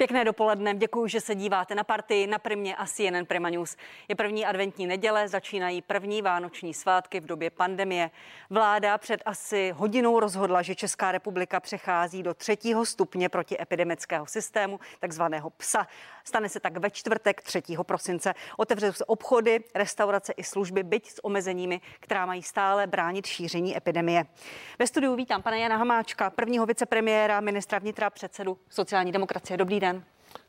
Pěkné dopoledne, děkuji, že se díváte na partii, na Primě a CNN Prima News. Je první adventní neděle, začínají první vánoční svátky v době pandemie. Vláda před asi hodinou rozhodla, že Česká republika přechází do třetího stupně protiepidemického systému, takzvaného PSA. Stane se tak ve čtvrtek 3. prosince. Otevřou se obchody, restaurace i služby, byť s omezeními, která mají stále bránit šíření epidemie. Ve studiu vítám pana Jana Hamáčka, prvního vicepremiéra, ministra vnitra, předsedu sociální demokracie. Dobrý den.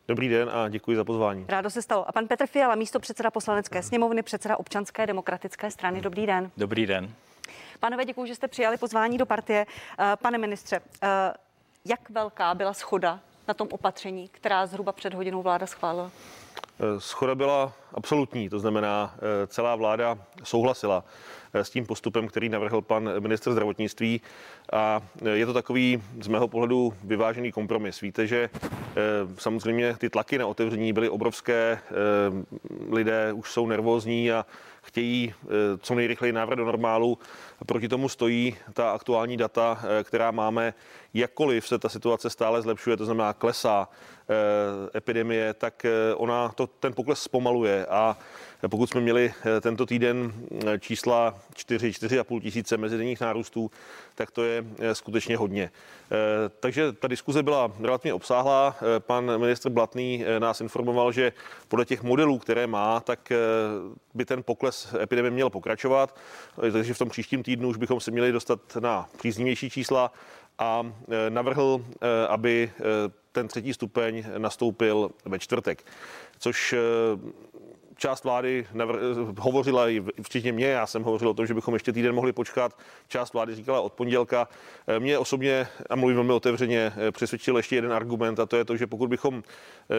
Dobrý den a děkuji za pozvání. Rádo se stalo. A pan Petr Fiala, místo předseda poslanecké sněmovny, předseda občanské demokratické strany. Dobrý den. Dobrý den. Panové, děkuji, že jste přijali pozvání do partie. Eh, pane ministře, eh, jak velká byla schoda na tom opatření, která zhruba před hodinou vláda schválila? Eh, schoda byla absolutní, to znamená, celá vláda souhlasila s tím postupem, který navrhl pan minister zdravotnictví. A je to takový z mého pohledu vyvážený kompromis. Víte, že samozřejmě ty tlaky na otevření byly obrovské, lidé už jsou nervózní a chtějí co nejrychleji návrat do normálu. Proti tomu stojí ta aktuální data, která máme jakkoliv se ta situace stále zlepšuje, to znamená klesá eh, epidemie, tak eh, ona to, ten pokles zpomaluje a pokud jsme měli eh, tento týden čísla 4-4,5 tisíce mezidenních nárůstů, tak to je skutečně hodně. Takže ta diskuze byla relativně obsáhlá. Pan ministr Blatný nás informoval, že podle těch modelů, které má, tak by ten pokles epidemie měl pokračovat. Takže v tom příštím týdnu už bychom se měli dostat na příznivější čísla a navrhl, aby ten třetí stupeň nastoupil ve čtvrtek, což část vlády navr- hovořila i včetně mě, já jsem hovořil o tom, že bychom ještě týden mohli počkat. Část vlády říkala od pondělka. Mě osobně, a mluvím velmi otevřeně, přesvědčil ještě jeden argument a to je to, že pokud bychom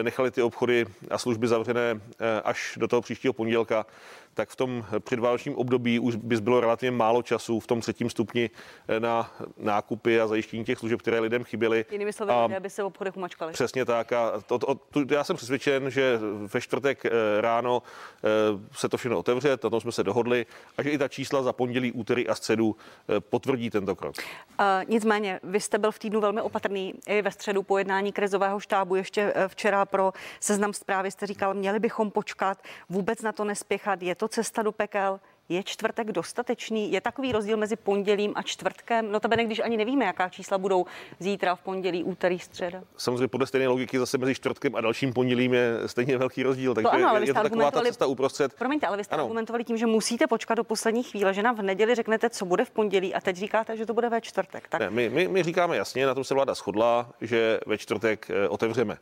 nechali ty obchody a služby zavřené až do toho příštího pondělka, tak v tom předvánočním období už by bylo relativně málo času v tom třetím stupni eh, na nákupy a zajištění těch služeb, které lidem chyběly. Jinými slovy, a by se v obchodech umačkali. Přesně tak. A to, to, to, já jsem přesvědčen, že ve čtvrtek eh, ráno eh, se to všechno otevře, na tom jsme se dohodli a že i ta čísla za pondělí, úterý a středu potvrdí tento krok. Uh, nicméně, vy jste byl v týdnu velmi opatrný i ve středu po jednání krizového štábu. Ještě včera pro seznam zprávy jste říkal, měli bychom počkat, vůbec na to nespěchat. Je to to cesta do pekel? Je čtvrtek dostatečný? Je takový rozdíl mezi pondělím a čtvrtkem? No tebe, když ani nevíme, jaká čísla budou zítra v pondělí, úterý, středa. Samozřejmě podle stejné logiky zase mezi čtvrtkem a dalším pondělím je stejně velký rozdíl. Takže to ano, ale je, je to taková ta cesta uprostřed. Promiňte, ale vy jste ano. argumentovali tím, že musíte počkat do poslední chvíle, že nám v neděli řeknete, co bude v pondělí a teď říkáte, že to bude ve čtvrtek. Tak... Ne, my, my, my říkáme jasně, na tom se vláda shodla, že ve čtvrtek eh, otevřeme.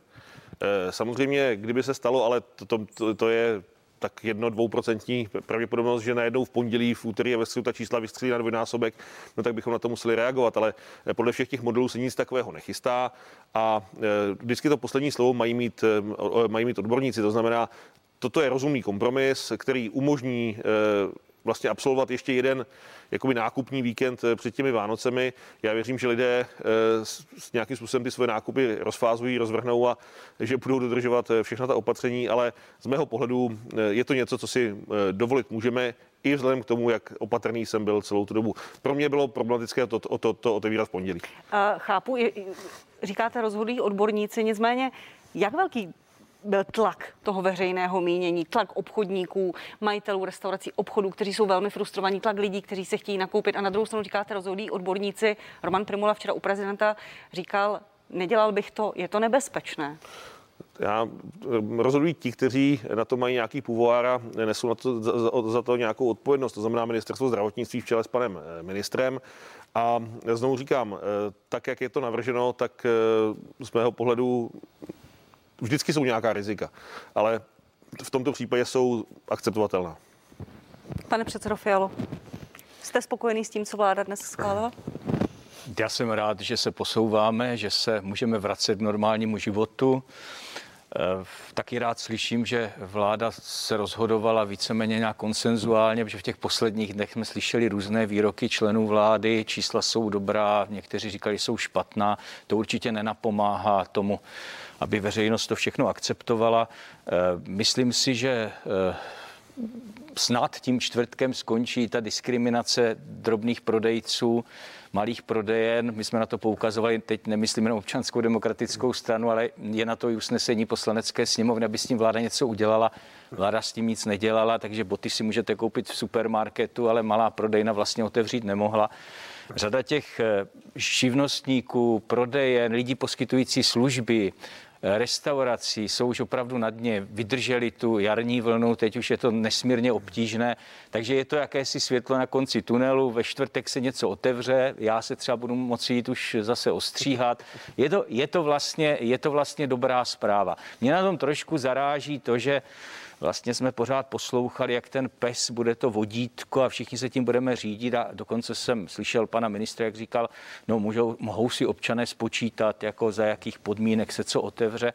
Eh, samozřejmě, kdyby se stalo, ale to, to, to je tak jedno dvouprocentní pravděpodobnost, že najednou v pondělí, v úterý a ve středu ta čísla vystřílí na dvojnásobek, no tak bychom na to museli reagovat, ale eh, podle všech těch modelů se nic takového nechystá a eh, vždycky to poslední slovo mají mít, eh, mají mít odborníci, to znamená, toto je rozumný kompromis, který umožní vlastně absolvovat ještě jeden jakoby nákupní víkend eh, před těmi Vánocemi. Já věřím, že lidé eh, s nějakým způsobem ty své nákupy rozfázují, rozvrhnou a že budou dodržovat eh, všechna ta opatření, ale z mého pohledu je to něco, co si dovolit můžeme i vzhledem k tomu, jak opatrný jsem byl celou tu dobu. Pro mě bylo problematické to, to, to, to otevírat v pondělí. Uh, chápu, říkáte rozhodují odborníci, nicméně jak velký byl tlak toho veřejného mínění, tlak obchodníků, majitelů restaurací, obchodů, kteří jsou velmi frustrovaní, tlak lidí, kteří se chtějí nakoupit. A na druhou stranu říkáte, rozhodují odborníci. Roman Primula včera u prezidenta říkal, nedělal bych to, je to nebezpečné. Já rozhodují ti, kteří na to mají nějaký půvár a nesou na to, za, za to nějakou odpovědnost. To znamená ministerstvo zdravotnictví v čele s panem eh, ministrem. A znovu říkám, eh, tak jak je to navrženo, tak eh, z mého pohledu vždycky jsou nějaká rizika, ale v tomto případě jsou akceptovatelná. Pane předsedo Fialo, jste spokojený s tím, co vláda dnes schválila? Já jsem rád, že se posouváme, že se můžeme vracet k normálnímu životu. Eh, taky rád slyším, že vláda se rozhodovala víceméně nějak konsenzuálně, protože v těch posledních dnech jsme slyšeli různé výroky členů vlády, čísla jsou dobrá, někteří říkali, jsou špatná. To určitě nenapomáhá tomu, aby veřejnost to všechno akceptovala. Eh, myslím si, že eh, snad tím čtvrtkem skončí ta diskriminace drobných prodejců, malých prodejen. My jsme na to poukazovali, teď nemyslím na občanskou demokratickou stranu, ale je na to i usnesení poslanecké sněmovny, aby s tím vláda něco udělala. Vláda s tím nic nedělala, takže boty si můžete koupit v supermarketu, ale malá prodejna vlastně otevřít nemohla. Řada těch eh, živnostníků, prodejen, lidí poskytující služby, restaurací jsou už opravdu na dně, vydrželi tu jarní vlnu, teď už je to nesmírně obtížné, takže je to jakési světlo na konci tunelu, ve čtvrtek se něco otevře, já se třeba budu moci jít už zase ostříhat. Je to, je to, vlastně, je to vlastně dobrá zpráva. Mě na tom trošku zaráží to, že vlastně jsme pořád poslouchali, jak ten pes bude to vodítko a všichni se tím budeme řídit a dokonce jsem slyšel pana ministra, jak říkal, no můžou, mohou si občané spočítat, jako za jakých podmínek se co otevře.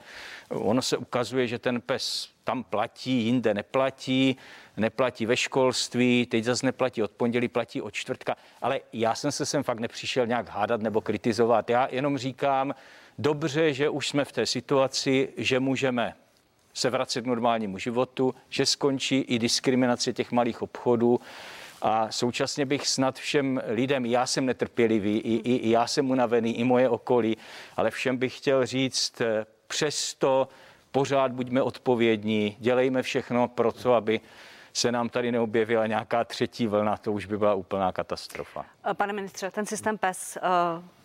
Ono se ukazuje, že ten pes tam platí, jinde neplatí, neplatí ve školství, teď zase neplatí od pondělí, platí od čtvrtka, ale já jsem se sem fakt nepřišel nějak hádat nebo kritizovat. Já jenom říkám, dobře, že už jsme v té situaci, že můžeme se vracet k normálnímu životu, že skončí i diskriminace těch malých obchodů. A současně bych snad všem lidem, já jsem netrpělivý, i, i, i já jsem unavený, i moje okolí, ale všem bych chtěl říct, eh, přesto pořád buďme odpovědní, dělejme všechno pro to, aby se nám tady neobjevila nějaká třetí vlna, to už by byla úplná katastrofa. Pane ministře, ten systém PES uh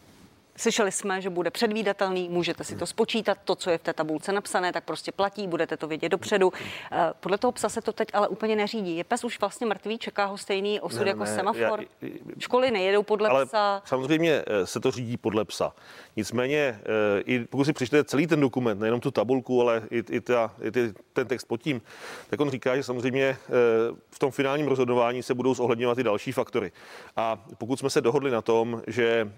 Slyšeli jsme, že bude předvídatelný, můžete si to spočítat, to, co je v té tabulce napsané, tak prostě platí, budete to vědět dopředu. Eh, podle toho psa se to teď ale úplně neřídí. Je pes už vlastně mrtvý, čeká ho stejný osud ne, jako ne, semafor. Já, Školy nejedou podle ale psa. Samozřejmě eh, se to řídí podle psa. Nicméně, eh, i pokud si přečtete celý ten dokument, nejenom tu tabulku, ale i, i, ta, i ty, ten text pod tím, tak on říká, že samozřejmě v tom finálním rozhodování se budou zohledňovat i další faktory. A pokud jsme se dohodli na tom, že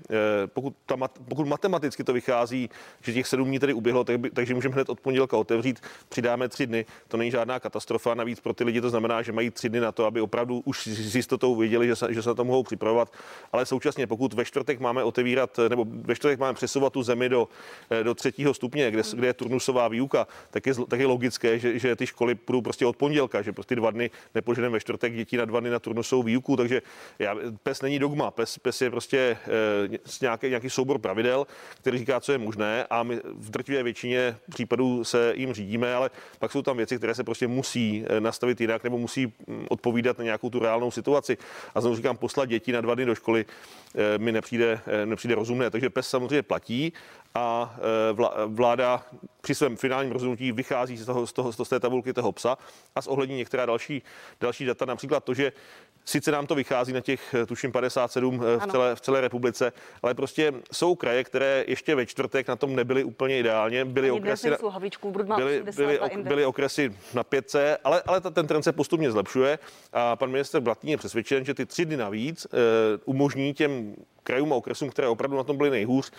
pokud ta pokud matematicky to vychází, že těch sedm dní tedy uběhlo, tak by, takže můžeme hned od pondělka otevřít, přidáme tři dny, to není žádná katastrofa. Navíc pro ty lidi to znamená, že mají tři dny na to, aby opravdu už s jistotou věděli, že se, že se na to mohou připravovat. Ale současně, pokud ve čtvrtek máme otevírat, nebo ve čtvrtek máme přesouvat tu zemi do, eh, do třetího stupně, kde, kde je turnusová výuka, tak je, tak je logické, že, že ty školy budou prostě od pondělka, že prostě dva dny nepoženeme ve čtvrtek děti na dva dny na turnusovou výuku, takže já, pes není dogma, pes, pes je prostě e, nějaký, nějaký soubor soubor pravidel, který říká, co je možné a my v drtivé většině případů se jim řídíme, ale pak jsou tam věci, které se prostě musí eh, nastavit jinak nebo musí mm, odpovídat na nějakou tu reálnou situaci. A znovu říkám, poslat děti na dva dny do školy eh, mi nepřijde, eh, nepřijde rozumné. Takže PES samozřejmě platí a vláda při svém finálním rozhodnutí vychází z, toho, z, toho, z té tabulky toho psa a z ohlední některá další, další data, například to, že Sice nám to vychází na těch, tuším, 57 eh, v celé, v celé republice, ale prostě jsou kraje, které ještě ve čtvrtek na tom nebyly úplně ideálně. Byly okresy, na, byly, byly, byly okresy na 5 ale, ale ten trend se postupně zlepšuje a pan minister Blatný je přesvědčen, že ty tři dny navíc uh, umožní těm krajům a okresům, které opravdu na tom byly nejhůř,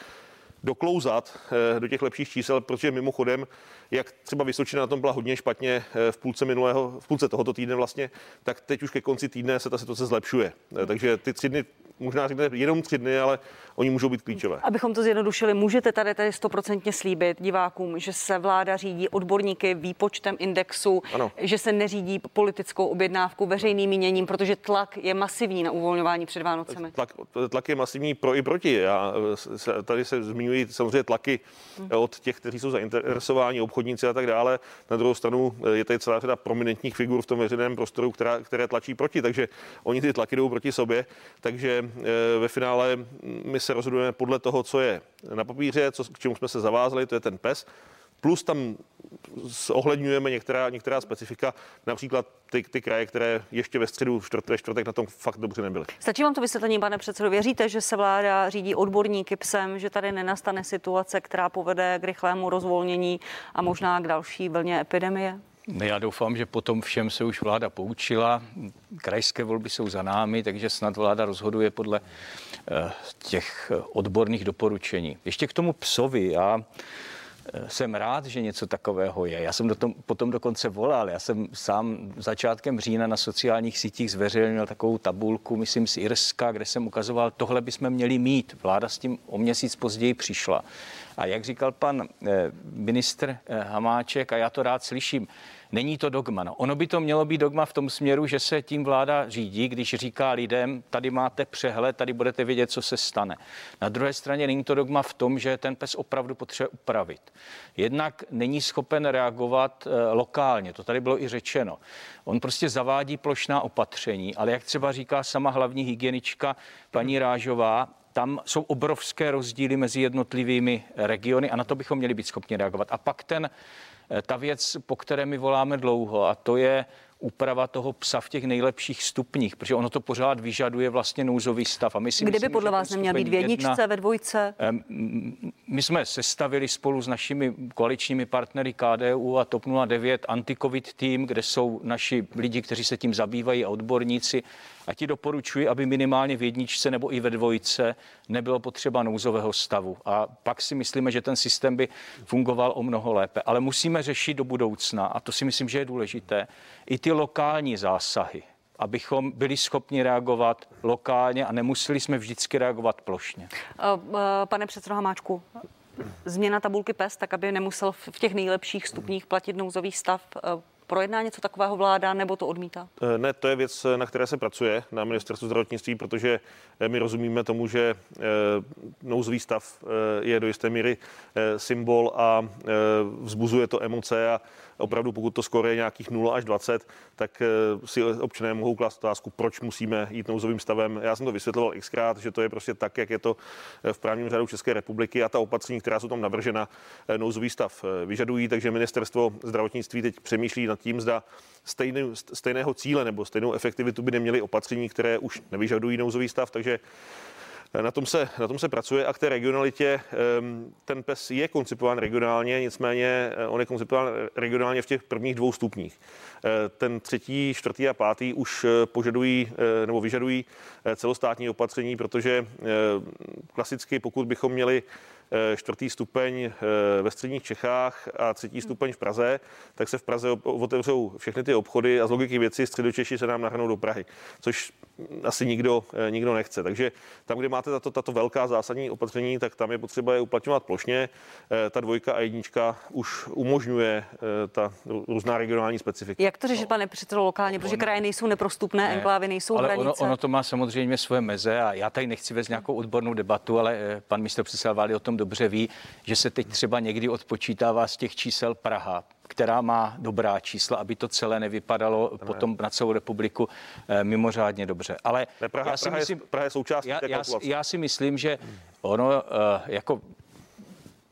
doklouzat uh, do těch lepších čísel, protože mimochodem jak třeba Vysočina na tom byla hodně špatně eh, v půlce minulého, v půlce tohoto týdne vlastně, tak teď už ke konci týdne se ta situace zlepšuje. Eh, takže ty tři dny možná řeknete jenom tři dny, ale oni můžou být klíčové. Abychom to zjednodušili, můžete tady tady stoprocentně slíbit divákům, že se vláda řídí odborníky výpočtem indexu, ano. že se neřídí politickou objednávku, veřejným míněním, protože tlak je masivní na uvolňování před Vánocemi. Tlak, tlak je masivní pro i proti. Já se, tady se zmiňují samozřejmě tlaky hmm. od těch, kteří jsou zainteresováni, obchodníci a tak dále. Na druhou stranu je tady celá řada prominentních figur v tom veřejném prostoru, která, které tlačí proti, takže oni ty tlaky jdou proti sobě. Takže ve finále my se rozhodujeme podle toho, co je na papíře, co, k čemu jsme se zavázali, to je ten PES. Plus tam ohledňujeme některá, některá specifika, například ty, ty kraje, které ještě ve středu, čtvrtek, čtvrtek na tom fakt dobře nebyly. Stačí vám to vysvětlení, pane předsedo? Věříte, že se vláda řídí odborníky psem, že tady nenastane situace, která povede k rychlému rozvolnění a možná k další vlně epidemie? Já doufám, že potom všem se už vláda poučila. Krajské volby jsou za námi, takže snad vláda rozhoduje podle eh, těch odborných doporučení. Ještě k tomu psovi. Já eh, jsem rád, že něco takového je. Já jsem do tom, potom dokonce volal. Já jsem sám začátkem října na sociálních sítích zveřejnil takovou tabulku, myslím z Irska, kde jsem ukazoval, tohle bychom měli mít. Vláda s tím o měsíc později přišla. A jak říkal pan eh, ministr Hamáček, a já to rád slyším, Není to dogma. No. Ono by to mělo být dogma v tom směru, že se tím vláda řídí, když říká lidem, tady máte přehled, tady budete vědět, co se stane. Na druhé straně není to dogma v tom, že ten pes opravdu potřebuje upravit. Jednak není schopen reagovat e, lokálně, to tady bylo i řečeno. On prostě zavádí plošná opatření, ale jak třeba říká sama hlavní hygienička paní Rážová, tam jsou obrovské rozdíly mezi jednotlivými regiony a na to bychom měli být schopni reagovat. A pak ten, eh, ta věc, po které my voláme dlouho, a to je úprava toho psa v těch nejlepších stupních, protože ono to pořád vyžaduje vlastně nouzový stav. A my si Kdyby myslím, podle vás neměl být v jedničce, jedna, ve dvojce? My jsme sestavili spolu s našimi koaličními partnery KDU a TOP 09 anti-covid tým, kde jsou naši lidi, kteří se tím zabývají a odborníci a ti doporučuji, aby minimálně v jedničce nebo i ve dvojce nebylo potřeba nouzového stavu. A pak si myslíme, že ten systém by fungoval o mnoho lépe. Ale musíme řešit do budoucna, a to si myslím, že je důležité, i ty lokální zásahy abychom byli schopni reagovat lokálně a nemuseli jsme vždycky reagovat plošně. Eh, eh, pane předsedo Hamáčku, změna tabulky PES, tak aby nemusel v těch nejlepších stupních platit nouzový stav, eh, Projedná něco takového vláda nebo to odmítá? Eh, ne, to je věc, na které se pracuje na ministerstvu zdravotnictví, protože eh, my rozumíme tomu, že eh, nouzový stav je do jisté míry symbol a vzbuzuje to emoce a opravdu pokud to skoro je nějakých 0 až 20, tak si občané mohou klást otázku, proč musíme jít nouzovým stavem. Já jsem to vysvětloval xkrát, že to je prostě tak, jak je to v právním řádu České republiky a ta opatření, která jsou tam navržena, nouzový stav vyžadují, takže ministerstvo zdravotnictví teď přemýšlí nad tím, zda stejný, stejného cíle nebo stejnou efektivitu by neměly opatření, které už nevyžadují nouzový stav, takže eh, na tom, se, na tom se pracuje a k té regionalitě ehm, ten PES je koncipován regionálně, nicméně eh, on je koncipován regionálně v těch prvních dvou stupních. Eh, ten třetí, čtvrtý a pátý už požadují nebo vyžadují celostátní opatření, protože klasicky, pokud bychom měli Eh, čtvrtý stupeň eh, ve středních Čechách a třetí stupeň v Praze, tak se v Praze otevřou všechny ty obchody a z logiky věci středočeši se nám nahrnou do Prahy, což asi nikdo, eh, nikdo nechce. Takže tam, kde máte tato, tato velká zásadní opatření, tak tam je potřeba je uplatňovat plošně. Ta dvojka a jednička už umožňuje ta různá regionální specifika. Jak to řešit, pane předsedo, lokálně, protože kraje nejsou neprostupné, ne, enklávy nejsou ale hranice? Ono, ono to má samozřejmě svoje meze a já tady nechci vést nějakou odbornou debatu, ale pan místo předseda o tom dobře ví, že se teď třeba někdy odpočítává z těch čísel Praha, která má dobrá čísla, aby to celé nevypadalo ne. potom na celou republiku eh, mimořádně dobře. Ale ne, Praha, já si Praha, myslím, je, Praha je součástí já, já, já si myslím, že ono eh, jako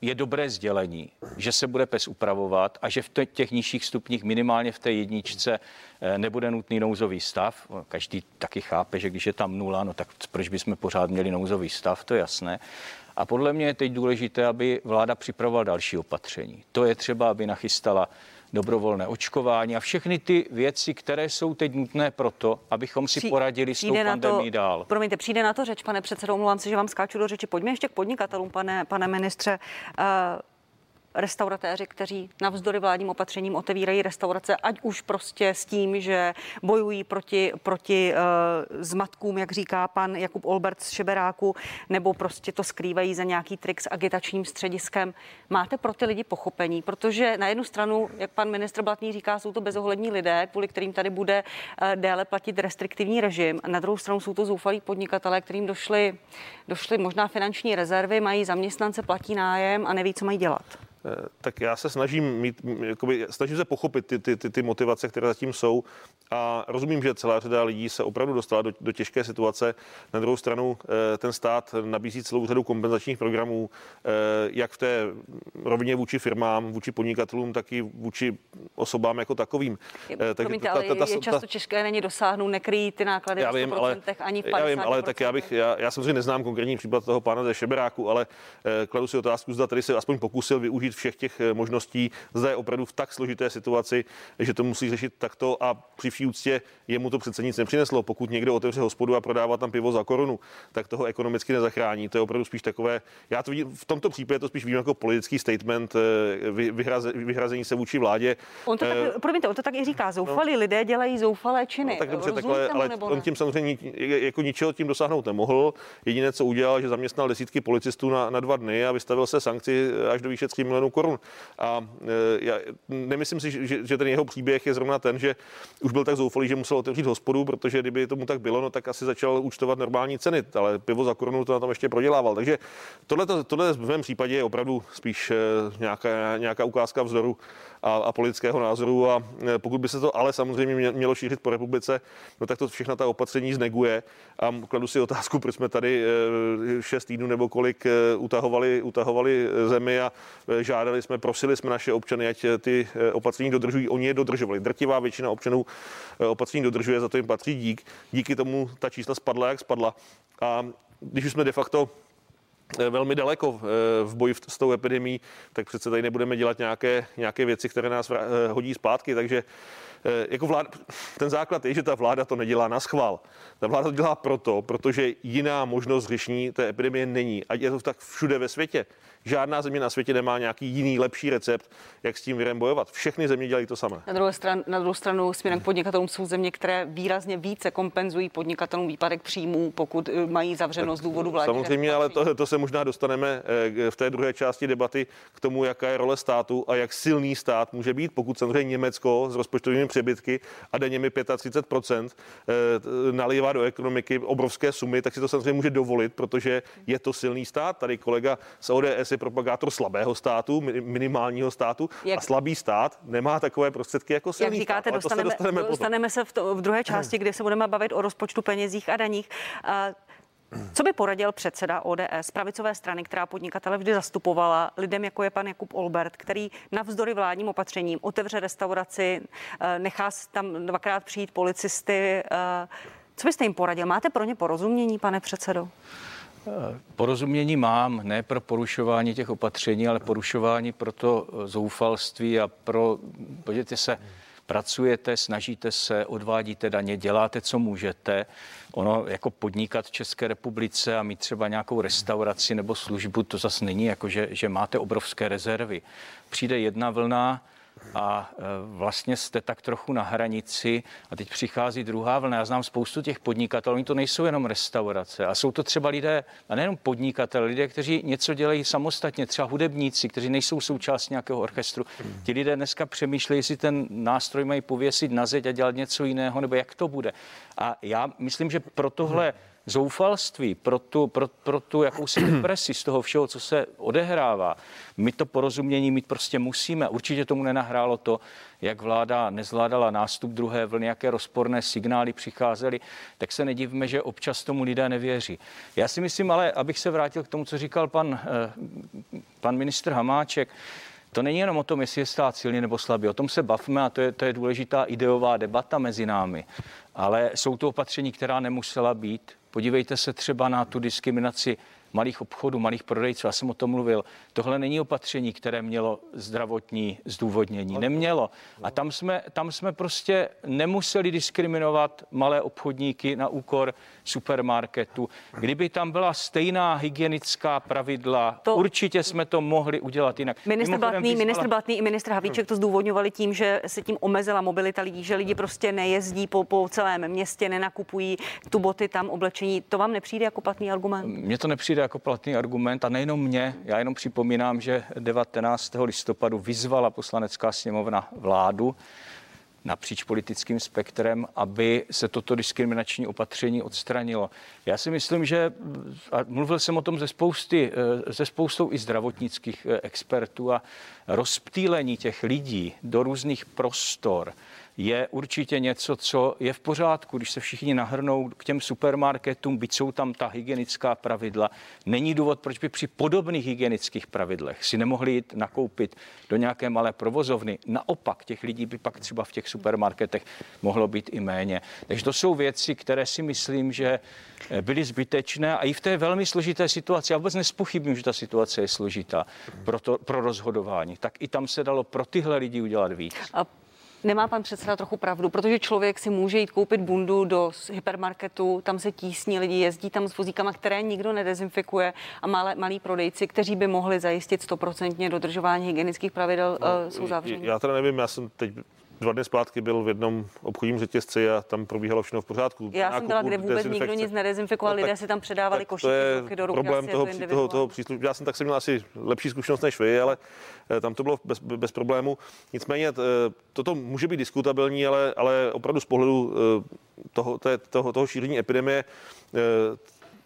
je dobré sdělení, že se bude pes upravovat a že v těch nižších stupních, minimálně v té jedničce, eh, nebude nutný nouzový stav. Každý taky chápe, že když je tam nula, no tak proč bychom pořád měli nouzový stav, to je jasné. A podle mě je teď důležité, aby vláda připravovala další opatření. To je třeba, aby nachystala dobrovolné očkování a všechny ty věci, které jsou teď nutné proto, abychom si poradili s tou pandemí to, dál. Promiňte, přijde na to řeč, pane předsedo, omlouvám se, že vám skáču do řeči. Pojďme ještě k podnikatelům, pane, pane ministře. Uh, restauratéři, kteří navzdory vládním opatřením otevírají restaurace, ať už prostě s tím, že bojují proti, proti uh, zmatkům, jak říká pan Jakub Olbert z Šeberáku, nebo prostě to skrývají za nějaký trik s agitačním střediskem. Máte pro ty lidi pochopení, protože na jednu stranu, jak pan ministr Blatný říká, jsou to bezohlední lidé, kvůli kterým tady bude uh, déle platit restriktivní režim. A na druhou stranu jsou to zoufalí podnikatelé, kterým došly, došly možná finanční rezervy, mají zaměstnance, platí nájem a neví, co mají dělat. Eh, tak já se snažím mít, jakoby, snažím se pochopit ty, ty, ty, ty motivace, které zatím jsou a rozumím, že celá řada lidí se opravdu dostala do, do těžké situace. Na druhou stranu eh, ten stát nabízí celou řadu kompenzačních programů, eh, jak v té rovině vůči firmám, vůči podnikatelům, tak i vůči osobám jako takovým. Tak Promiňte, ta, ta, ta, ale je často těžké není dosáhnout, nekryjí ty náklady já vím, ale, ani v 50%. Já vím, ale tak já bych, já, já samozřejmě neznám konkrétní případ toho pána ze Šeberáku, ale kladu si otázku, zda tady se aspoň pokusil využít využít všech těch eh, možností. Zde je opravdu v tak složité situaci, že to musí řešit takto a při vší úctě jemu to přece nic nepřineslo. Pokud někdo otevře hospodu a prodává tam pivo za korunu, tak toho ekonomicky nezachrání. To je opravdu spíš takové, já to vidím, v tomto případě to spíš vidím jako politický statement, eh, vyhraze, vyhrazení se vůči vládě. On to tak, uh, promiňte, on to tak i říká, zoufalí no, lidé dělají zoufalé činy. No, tak dobře, takhle, ale on tím samozřejmě jako ničeho tím dosáhnout nemohl. Jediné, co udělal, že zaměstnal desítky policistů na, na dva dny a vystavil se sankci až do výše 3 milionů milionů korun. A já nemyslím si, že, že ten jeho příběh je zrovna ten, že už byl tak zoufalý, že musel otevřít hospodu, protože kdyby tomu tak bylo, no tak asi začal účtovat normální ceny, ale pivo za korunu to na tom ještě prodělával. Takže tohle, tohle v mém případě je opravdu spíš nějaká, nějaká ukázka vzoru a, a politického názoru. A e, pokud by se to ale samozřejmě mělo šířit po republice, no tak to všechna ta opatření zneguje. A kladu si otázku, proč jsme tady e, šest týdnů nebo kolik e, utahovali, utahovali zemi a žádali jsme, prosili jsme naše občany, ať ty opatření dodržují. Oni je dodržovali. Drtivá většina občanů opatření dodržuje, za to jim patří dík. Díky tomu ta čísla spadla, jak spadla. A když už jsme de facto Eh, velmi daleko eh, v boji s tou epidemí, tak přece tady nebudeme dělat nějaké, nějaké věci, které nás eh, hodí zpátky. Takže jako vláda, ten základ je, že ta vláda to nedělá na schvál. Ta vláda to dělá proto, protože jiná možnost řešení té epidemie není. Ať je to tak všude ve světě. Žádná země na světě nemá nějaký jiný lepší recept, jak s tím virem bojovat. Všechny země dělají to samé. Na, druhé stran, na druhou stranu směrem k podnikatelům jsou země, které výrazně více kompenzují podnikatelům výpadek příjmů, pokud eh, mají zavřeno z důvodu vlády. Samozřejmě, ale to, to se možná dostaneme eh, v té druhé části debaty k tomu, jaká je role státu a jak silný stát může být, pokud samozřejmě Německo s rozpočtovými přebytky a daněmi 35% eh, nalívá do ekonomiky obrovské sumy, tak si to samozřejmě může dovolit, protože je to silný stát. Tady kolega z ODS je propagátor slabého státu, minimálního státu Jak... a slabý stát nemá takové prostředky jako silný Jak říkáte, stát. dostaneme, se dostaneme, dostaneme se v, to, v druhé části, kde se budeme bavit o rozpočtu penězích a daních. Co by poradil předseda ODS, pravicové strany, která podnikatele vždy zastupovala, lidem jako je pan Jakub Olbert, který navzdory vládním opatřením otevře restauraci, eh, nechá tam dvakrát přijít policisty. Eh, co byste jim poradil? Máte pro ně porozumění, pane předsedo? Porozumění mám, ne pro porušování těch opatření, ale porušování pro to zoufalství a pro, podívejte se, pracujete, snažíte se, odvádíte daně, děláte, co můžete. Ono jako podnikat v České republice a mít třeba nějakou restauraci nebo službu, to zase není jako, že, že máte obrovské rezervy. Přijde jedna vlna, a e, vlastně jste tak trochu na hranici a teď přichází druhá vlna. Já znám spoustu těch podnikatelů, oni to nejsou jenom restaurace a jsou to třeba lidé, a nejenom podnikatelé, lidé, kteří něco dělají samostatně, třeba hudebníci, kteří nejsou součástí nějakého orchestru. Ti lidé dneska přemýšlejí, jestli ten nástroj mají pověsit na zeď a dělat něco jiného, nebo jak to bude. A já myslím, že pro tohle zoufalství, pro tu, pro, pro tu jakousi depresi z toho všeho, co se odehrává, my to porozumění mít prostě musíme. Určitě tomu nenahrálo to, jak vláda nezvládala nástup druhé vlny, jaké rozporné signály přicházely, tak se nedivme, že občas tomu lidé nevěří. Já si myslím ale, abych se vrátil k tomu, co říkal pan, eh, pan ministr Hamáček, to není jenom o tom, jestli je stát silný nebo slabý. O tom se bavme a to je, to je důležitá ideová debata mezi námi. Ale jsou to opatření, která nemusela být. Podívejte se třeba na tu diskriminaci malých obchodů, malých prodejců. Já jsem o tom mluvil. Tohle není opatření, které mělo zdravotní zdůvodnění. Nemělo. A tam jsme, tam jsme prostě nemuseli diskriminovat malé obchodníky na úkor supermarketu. Kdyby tam byla stejná hygienická pravidla, to... určitě jsme to mohli udělat jinak. Ministr Blatný, vyzvala... ministr Blatný i ministr Havlíček to zdůvodňovali tím, že se tím omezila mobilita lidí, že lidi prostě nejezdí po, po celém městě, nenakupují tu boty tam, oblečení. To vám nepřijde jako platný argument? Mně to nepřijde jako platný argument a nejenom mě. Já jenom připomínám, že 19. listopadu vyzvala poslanecká sněmovna vládu, napříč politickým spektrem, aby se toto diskriminační opatření odstranilo. Já si myslím, že, a mluvil jsem o tom ze, spousty, ze spoustou i zdravotnických eh, expertů a rozptýlení těch lidí do různých prostor, je určitě něco, co je v pořádku, když se všichni nahrnou k těm supermarketům, byť jsou tam ta hygienická pravidla. Není důvod, proč by při podobných hygienických pravidlech si nemohli jít nakoupit do nějaké malé provozovny. Naopak, těch lidí by pak třeba v těch supermarketech mohlo být i méně. Takže to jsou věci, které si myslím, že eh, byly zbytečné a i v té velmi složité situaci, já vůbec nespochybním, že ta situace je složitá pro, to, pro rozhodování, tak i tam se dalo pro tyhle lidi udělat víc. A Nemá pan předseda trochu pravdu, protože člověk si může jít koupit bundu do hypermarketu, tam se tísní lidi, jezdí tam s vozíkama, které nikdo nedezinfikuje a malé, malí prodejci, kteří by mohli zajistit stoprocentně dodržování hygienických pravidel, no, uh, jsou zavření. Já teda nevím, já jsem teď dva dny zpátky byl v jednom obchodním řetězci a tam probíhalo všechno v pořádku. Já jsem byla, kde vůbec nikdo nic nedezinfikoval, no, lidé si tam předávali košíky do ruky. Problém toho, to toho, toho přístupu. Já jsem tak jsem měl asi lepší zkušenost než vy, ale eh, tam to bylo bez, bez problému. Nicméně eh, toto může být diskutabilní, ale, ale opravdu z pohledu eh, toho, toho, toho šíření epidemie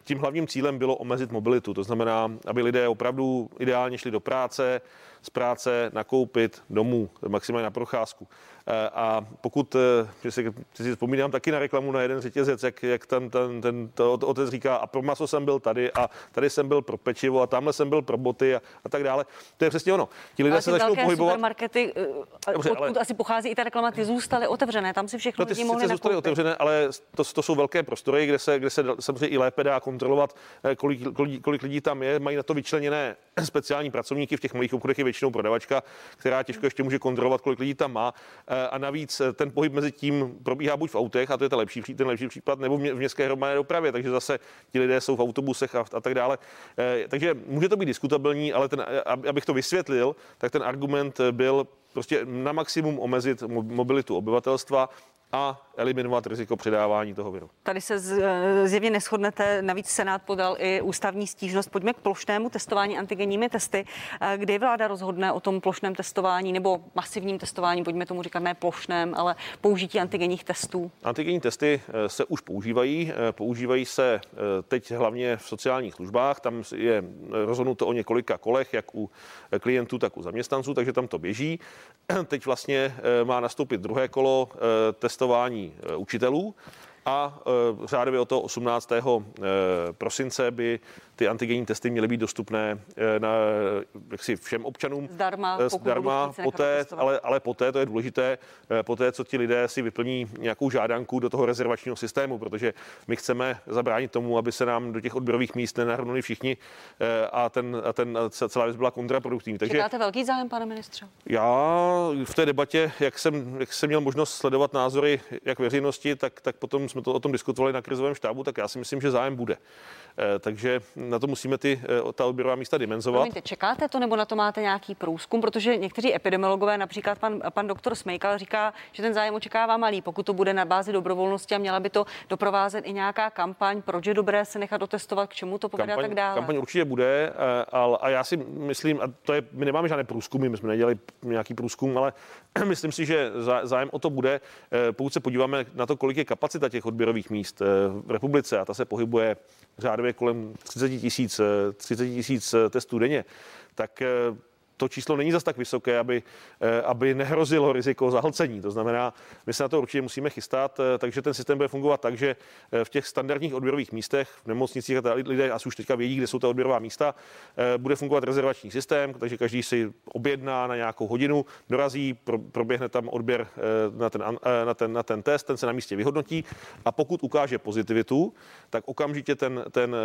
tím hlavním cílem bylo omezit mobilitu. To znamená, aby lidé opravdu ideálně šli do práce, z práce, nakoupit domů, maximálně na procházku. Eh, a pokud, eh, že si, si vzpomínám taky na reklamu na jeden řetězec, jak, jak ten, ten, ten to otec říká, a pro maso jsem byl tady a tady jsem byl pro pečivo a tamhle jsem byl pro boty a, a tak dále. To je přesně ono. Ti lidé se začnou pohybovat. Supermarkety, eh, Dobře, odkud ale... asi pochází i ta reklama, ty zůstaly otevřené, tam si všechno no, ty lidi mohli zůstaly otevřené, ale to, to, jsou velké prostory, kde se, kde se samozřejmě i lépe dá kontrolovat, kolik, kolik, kolik lidí tam je. Mají na to vyčleněné speciální pracovníky v těch malých obchodech je většinou prodavačka, která těžko ještě může kontrolovat, kolik lidí tam má. Eh, a navíc eh, ten pohyb mezi tím probíhá buď v autech, a to je ten lepší, ten lepší případ, nebo v městské hromadné dopravě, takže zase ti lidé jsou v autobusech a, a tak dále. Eh, takže může to být diskutabilní, ale ten, abych to vysvětlil, tak ten argument byl prostě na maximum omezit mobilitu obyvatelstva a eliminovat riziko předávání toho viru. Tady se eh, zjevně neschodnete, navíc Senát podal i ústavní stížnost. Pojďme k plošnému testování antigenními testy. Eh, kdy vláda rozhodne o tom plošném testování nebo masivním testování, pojďme tomu říkat ne plošném, ale použití antigenních testů? Antigenní testy eh, se už používají. Používají se teď hlavně v sociálních službách. Tam je rozhodnuto o několika kolech, jak u klientů, tak u zaměstnanců, takže tam to běží. Teď vlastně má nastoupit druhé kolo testování Učitelů a e, řádově od toho 18. E, prosince by ty antigenní testy měly být dostupné e, na, jaksi všem občanům. Zdarma, zdarma poté, ale, ale poté, to je důležité, poté, co ti lidé si vyplní nějakou žádanku do toho rezervačního systému, protože my chceme zabránit tomu, aby se nám do těch odběrových míst nenahrnuli všichni a, ten, a ten celá věc byla kontraproduktivní. Takže Čekáte velký zájem, pane ministře? Já v té debatě, jak jsem, jak jsem měl možnost sledovat názory jak veřejnosti, tak, tak potom jsme to o tom diskutovali na krizovém štábu, tak já si myslím, že zájem bude. Eh, takže na to musíme ty, eh, ta odběrová místa dimenzovat. Promiňte, čekáte to nebo na to máte nějaký průzkum? Protože někteří epidemiologové, například pan, pan doktor Smejkal, říká, že ten zájem očekává malý, pokud to bude na bázi dobrovolnosti a měla by to doprovázet i nějaká kampaň, proč je dobré se nechat otestovat, k čemu to povede kampaň, a tak dále. Kampaň určitě bude, eh, ale, a já si myslím, a to je, my nemáme žádné průzkumy, my jsme nedělali nějaký průzkum, ale myslím si, že zájem o to bude, pokud se podíváme na to, kolik je kapacita těch odběrových míst v republice a ta se pohybuje řádově kolem 30 tisíc 30 tisíc testů denně, tak eh, to číslo není zas tak vysoké, aby, eh, aby nehrozilo riziko zahlcení. To znamená, my se na to určitě musíme chystat, eh, takže ten systém bude fungovat tak, že v těch standardních odběrových místech, v nemocnicích, a lidé asi už teďka vědí, kde jsou ta odběrová místa, bude fungovat rezervační systém, takže každý si objedná na nějakou hodinu, dorazí, proběhne tam odběr na ten, na ten, na ten test, ten se na místě vyhodnotí a pokud ukáže pozitivitu, tak okamžitě ten, ten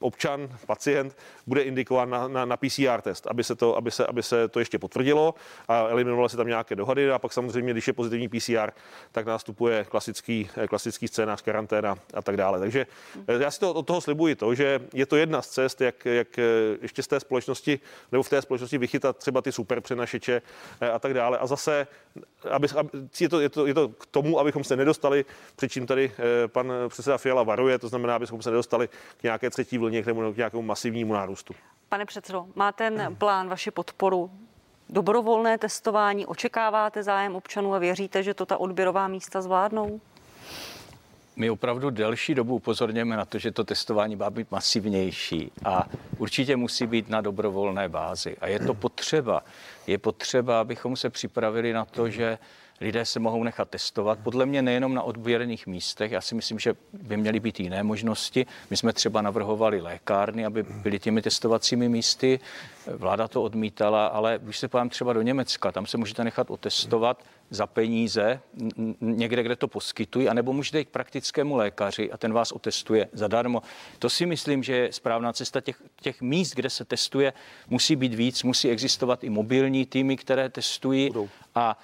občan, pacient bude indikován na, na, na PCR test, aby se, to, aby, se, aby se to ještě potvrdilo a eliminovaly se tam nějaké dohady a pak samozřejmě, když je pozitivní PCR, tak nastupuje klasický, klasický scénář karanténa a tak dále. Takže eh, já si to od toho slibuji to, že je to jedna z cest, jak, jak eh, ještě z té společnosti nebo v té společnosti vychytat třeba ty super přenašeče eh, a tak dále. A zase, aby, je, to, je, to, je to k tomu, abychom se nedostali, před čím tady pan předseda Fiala varuje, to znamená, abychom se nedostali k nějaké třetí vlně vlně k nějakému masivnímu nárůstu. Pane předsedo, má ten plán vaši podporu? Dobrovolné testování, očekáváte zájem občanů a věříte, že to ta odběrová místa zvládnou? My opravdu delší dobu upozorněme na to, že to testování má být masivnější a určitě musí být na dobrovolné bázi. A je to potřeba. Je potřeba, abychom se připravili na to, že lidé se mohou nechat testovat. Podle mě nejenom na odběrných místech, já si myslím, že by měly být jiné možnosti. My jsme třeba navrhovali lékárny, aby byly těmi testovacími místy. Vláda to odmítala, ale když se podívám třeba do Německa, tam se můžete nechat otestovat za peníze někde, kde to poskytují, anebo můžete jít k praktickému lékaři a ten vás otestuje zadarmo. To si myslím, že je správná cesta těch, těch míst, kde se testuje, musí být víc, musí existovat i mobilní týmy, které testují Budou. a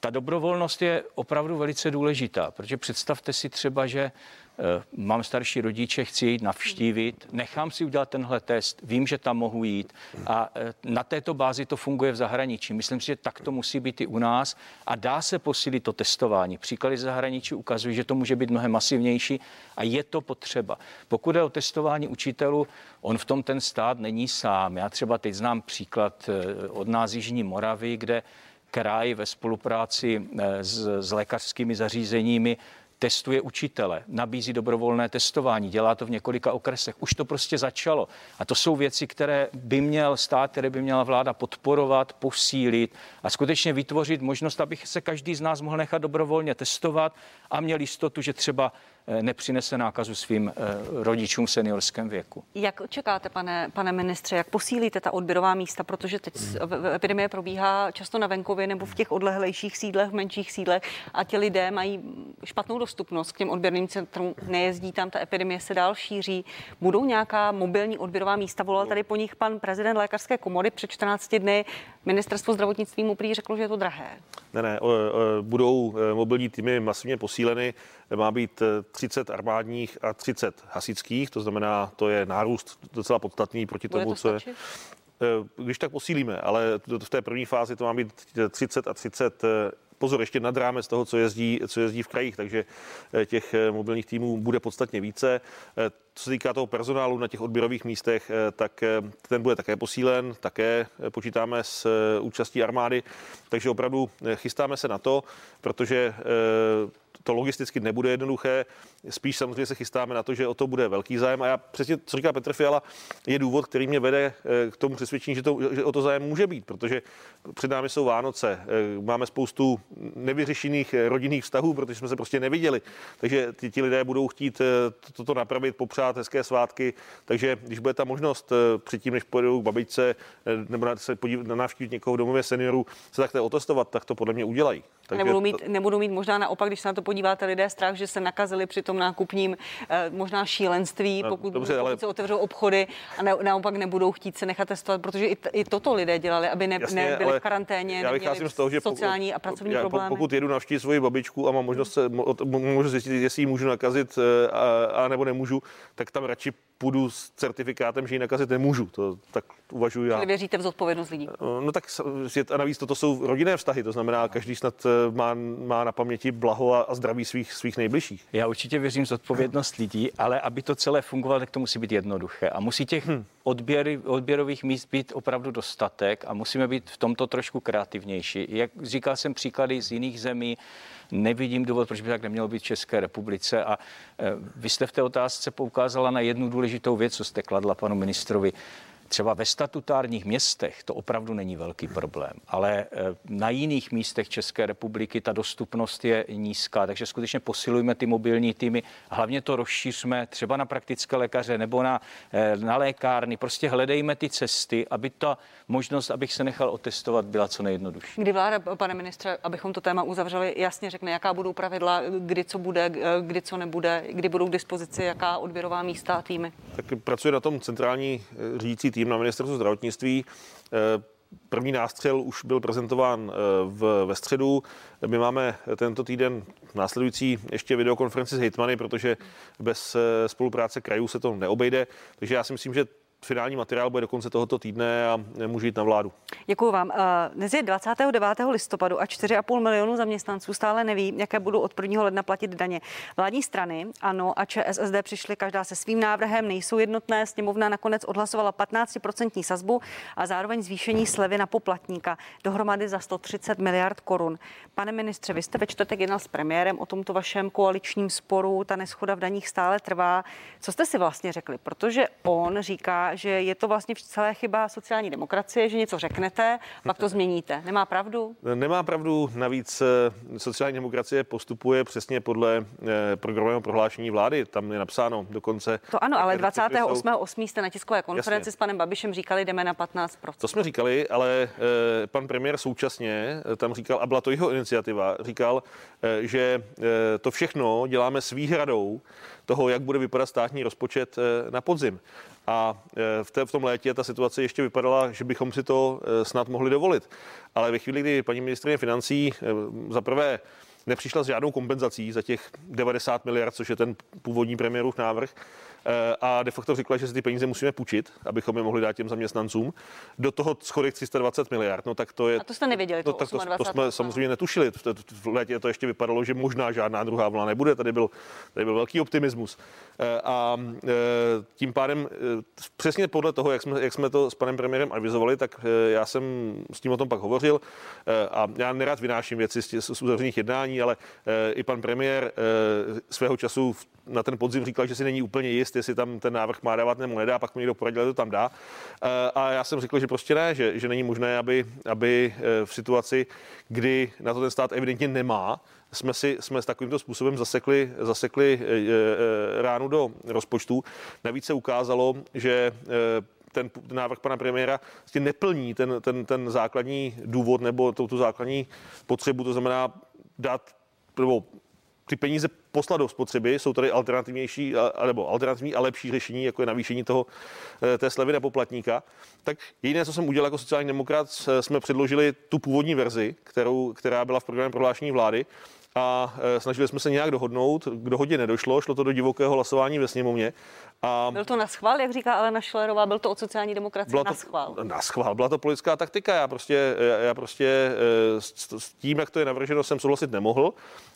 ta dobrovolnost je opravdu velice důležitá, protože představte si třeba, že Eh, mám starší rodiče, chci jít navštívit, nechám si udělat tenhle test, vím, že tam mohu jít a eh, na této bázi to funguje v zahraničí. Myslím si, že tak to musí být i u nás a dá se posílit to testování. Příklady z zahraničí ukazují, že to může být mnohem masivnější a je to potřeba. Pokud je o testování učitelů, on v tom ten stát není sám. Já třeba teď znám příklad eh, od nás Jižní Moravy, kde kraj ve spolupráci s, s lékařskými zařízeními testuje učitele, nabízí dobrovolné testování, dělá to v několika okresech. Už to prostě začalo. A to jsou věci, které by měl stát, které by měla vláda podporovat, posílit a skutečně vytvořit možnost, aby se každý z nás mohl nechat dobrovolně testovat a měl jistotu, že třeba Eh, nepřinese nákazu svým eh, rodičům v seniorském věku. Jak čekáte, pane, pane ministře, jak posílíte ta odběrová místa, protože teď hmm. epidemie probíhá často na venkově nebo v těch odlehlejších sídlech, v menších sídlech a ti lidé mají špatnou dostupnost k těm odběrným centrům, nejezdí tam, ta epidemie se dál šíří. Budou nějaká mobilní odběrová místa? Volal tady po nich pan prezident lékařské komory před 14 dny. Ministerstvo zdravotnictví mu prý řeklo, že je to drahé. Ne, ne, budou eh, mobilní týmy masivně posíleny má být 30 eh, armádních a 30 hasičských, to znamená, to je nárůst docela podstatný proti Bude tomu, to co je. Eh, když tak posílíme, ale v té první fázi to má být 30 a 30 eh, pozor, ještě nad rámec toho, co jezdí, co jezdí v krajích, takže těch mobilních týmů bude podstatně více. Co se týká toho personálu na těch odběrových místech, tak ten bude také posílen, také počítáme s účastí armády, takže opravdu chystáme se na to, protože to logisticky nebude jednoduché. Spíš samozřejmě se chystáme na to, že o to bude velký zájem. A já přesně, co říká Petr Fiala, je důvod, který mě vede eh, k tomu přesvědčení, že, to, že o to zájem může být, protože před námi jsou Vánoce, eh, máme spoustu nevyřešených eh, rodinných vztahů, protože jsme se prostě neviděli. Takže ti, ti lidé budou chtít toto napravit, popřát hezké svátky. Takže když bude ta možnost předtím, než pojedou k babičce nebo na, se podívat, na návštěvit někoho v domově seniorů, se takhle otestovat, tak to podle mě udělají. Takže nebudou, mít, nebudou mít možná naopak, když se na to podíváte, lidé strach, že se nakazili při tom nákupním eh, možná šílenství, no, pokud, dobře, ale... se otevřou obchody a ne, naopak nebudou chtít se nechat testovat, protože i, i toto lidé dělali, aby ne, Jasně, nebyli v karanténě, já vycházím z toho, že sociální pokud, a pracovní já, problémy. Pokud jedu navštívit svoji babičku a mám možnost, se, můžu zjistit, jestli ji můžu nakazit eh, a, a nebo nemůžu, tak tam radši půjdu s certifikátem, že ji nakazit nemůžu. To tak uvažuji já. Čili věříte v zodpovědnost lidí? Eh, no tak a navíc toto jsou rodinné vztahy, to znamená, každý snad má, má na paměti blaho a, a zdraví svých, svých nejbližších. Já určitě věřím zodpovědnost lidí, ale aby to celé fungovalo, tak to musí být jednoduché. A musí těch hmm. odběry, odběrových míst být opravdu dostatek a musíme být v tomto trošku kreativnější. Jak říkal jsem příklady z jiných zemí, nevidím důvod, proč by tak nemělo být v České republice. A e, vy jste v té otázce poukázala na jednu důležitou věc, co jste kladla panu ministrovi. Třeba ve statutárních městech to opravdu není velký problém, ale eh, na jiných místech České republiky ta dostupnost je nízká, takže skutečně posilujeme ty mobilní týmy, hlavně to rozšířme třeba na praktické lékaře nebo na, eh, na lékárny, prostě hledejme ty cesty, aby ta možnost, abych se nechal otestovat, byla co nejjednodušší. Kdy vláda, pane ministře, abychom to téma uzavřeli, jasně řekne, jaká budou pravidla, kdy co bude, eh, kdy co nebude, kdy budou k dispozici, jaká odběrová místa a týmy? Tak pracuje na tom centrální řídící tým tým na ministerstvu zdravotnictví. Eh, první nástřel už byl prezentován eh, v, ve středu. My máme tento týden následující ještě videokonferenci s hejtmany, protože bez eh, spolupráce krajů se to neobejde. Takže já si myslím, že finální materiál bude do konce tohoto týdne a může jít na vládu. Děkuji vám. Eh, dnes je 29. listopadu a 4,5 milionu zaměstnanců stále neví, jaké budou od 1. ledna platit daně. Vládní strany, ANO a ČSSD přišly každá se svým návrhem, nejsou jednotné. Sněmovna nakonec odhlasovala 15% sazbu a zároveň zvýšení slevy na poplatníka dohromady za 130 miliard korun. Pane ministře, vy jste ve čtvrtek jednal s premiérem o tomto vašem koaličním sporu, ta neschoda v daních stále trvá. Co jste si vlastně řekli? Protože on říká, že je to vlastně celé chyba sociální demokracie, že něco řeknete, pak to změníte. Nemá pravdu? Nemá pravdu. Navíc eh, sociální demokracie postupuje přesně podle eh, programového prohlášení vlády. Tam je napsáno dokonce. To ano, ale 28.8. jste na tiskové konferenci Jasně. s panem Babišem říkali, jdeme na 15%. To jsme říkali, ale eh, pan premiér současně tam říkal, a byla to jeho iniciativa, říkal, že to všechno děláme s výhradou toho, jak bude vypadat státní rozpočet na podzim. A v, té, v tom létě ta situace ještě vypadala, že bychom si to snad mohli dovolit. Ale ve chvíli, kdy paní ministrině financí za prvé nepřišla s žádnou kompenzací za těch 90 miliard, což je ten původní premiérův návrh, a de facto řekla, že si ty peníze musíme půjčit, abychom je mohli dát těm zaměstnancům. Do toho schodek 320 miliard. No tak to je. A to jste nevěděli, to, to, tak to, to jsme samozřejmě netušili. V, v létě to ještě vypadalo, že možná žádná druhá vlna nebude. Tady byl, tady byl velký optimismus. Eh, a eh, tím pádem přesně podle toho, jak jsme, jak jsme to s panem premiérem avizovali, tak já jsem s tím o tom pak hovořil a já nerad vynáším věci z, z uzavřených jednání, ale i pan premiér svého času na ten podzim říkal, že si není úplně jist, jestli tam ten návrh má dávat nebo nedá, pak mi někdo poradil, to tam dá. Eh, a já jsem řekl, že prostě ne, že, že není možné, aby, aby eh, v situaci, kdy na to ten stát evidentně nemá, jsme si jsme s takovýmto způsobem zasekli, zasekli eh, ránu do rozpočtu. Navíc se ukázalo, že ten návrh pana premiéra vlastně neplní ten, ten, ten základní důvod nebo tu základní potřebu, to znamená dát nebo ty peníze poslat do spotřeby, jsou tady alternativnější, nebo alternativní a lepší řešení, jako je navýšení toho, eh, té slevy na poplatníka. Tak jediné, co jsem udělal jako sociální demokrat, jsme předložili tu původní verzi, kterou, která byla v programu prohlášení vlády a eh, snažili jsme se nějak dohodnout. K dohodě nedošlo, šlo to do divokého hlasování ve sněmovně. A byl to na schvál, jak říká Alena Šlerová, byl to o sociální demokracii byla to, na schvál. Na schvál, byla to politická taktika. Já prostě, já prostě eh, s, s tím, jak to je navrženo, jsem souhlasit nemohl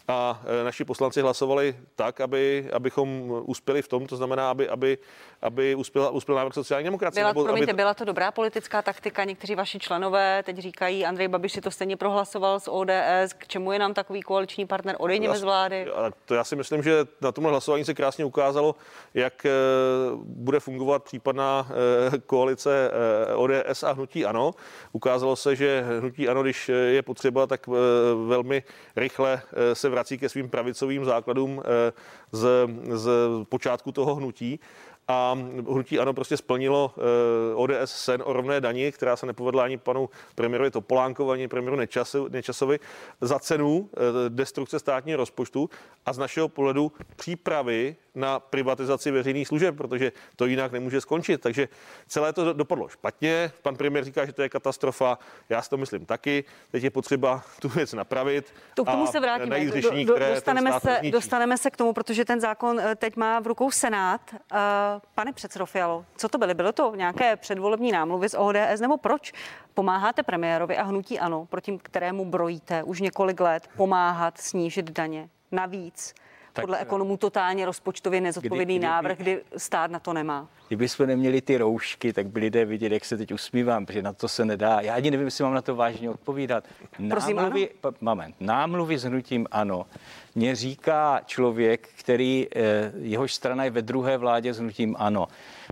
a e, naši poslanci hlasovali tak, aby, abychom uspěli v tom, to znamená, aby, aby, aby uspěl, uspěl návrh sociální demokracie. Byla, nebo, promiňte, aby... byla to dobrá politická taktika, někteří vaši členové teď říkají, Andrej Babiš si to stejně prohlasoval s ODS, k čemu je nám takový koaliční partner, odejděme z vlády. To já si myslím, že na tomhle hlasování se krásně ukázalo, jak e, bude fungovat případná e, koalice ODS a hnutí ANO. Ukázalo se, že hnutí ANO, když je potřeba, tak velmi rychle se vrací ke svým pravicovým základům eh, z, z počátku toho hnutí a hnutí ano prostě splnilo eh, ODS sen o rovné dani, která se nepovedla ani panu premiérovi Topolánkovi, ani premiéru Nečasovi za cenu eh, destrukce státního rozpočtu a z našeho pohledu přípravy na privatizaci veřejných služeb, protože to jinak nemůže skončit. Takže celé to dopadlo špatně. Pan premiér říká, že to je katastrofa. Já si to myslím taky. Teď je potřeba tu věc napravit. To k tomu se vrátíme. Řešení, do, do, dostaneme, se, dostaneme se k tomu, protože ten zákon eh, teď má v rukou Senát. Uh, pane předsedo Fialo, co to byly? Bylo to nějaké předvolební námluvy z ODS nebo proč pomáháte premiérovi a hnutí ano, proti kterému brojíte už několik let, pomáhat snížit daně? Navíc tak, podle ekonomů totálně rozpočtově nezodpovědný kdy, návrh, kdy stát na to nemá. Kdybychom neměli ty roušky, tak by lidé vidět, jak se teď usmívám, protože na to se nedá. Já ani nevím, jestli mám na to vážně odpovídat. Námluvy, Prosím, moment, námluvy s hnutím ano. Mně říká člověk, který eh, jehož strana je ve druhé vládě s hnutím ano.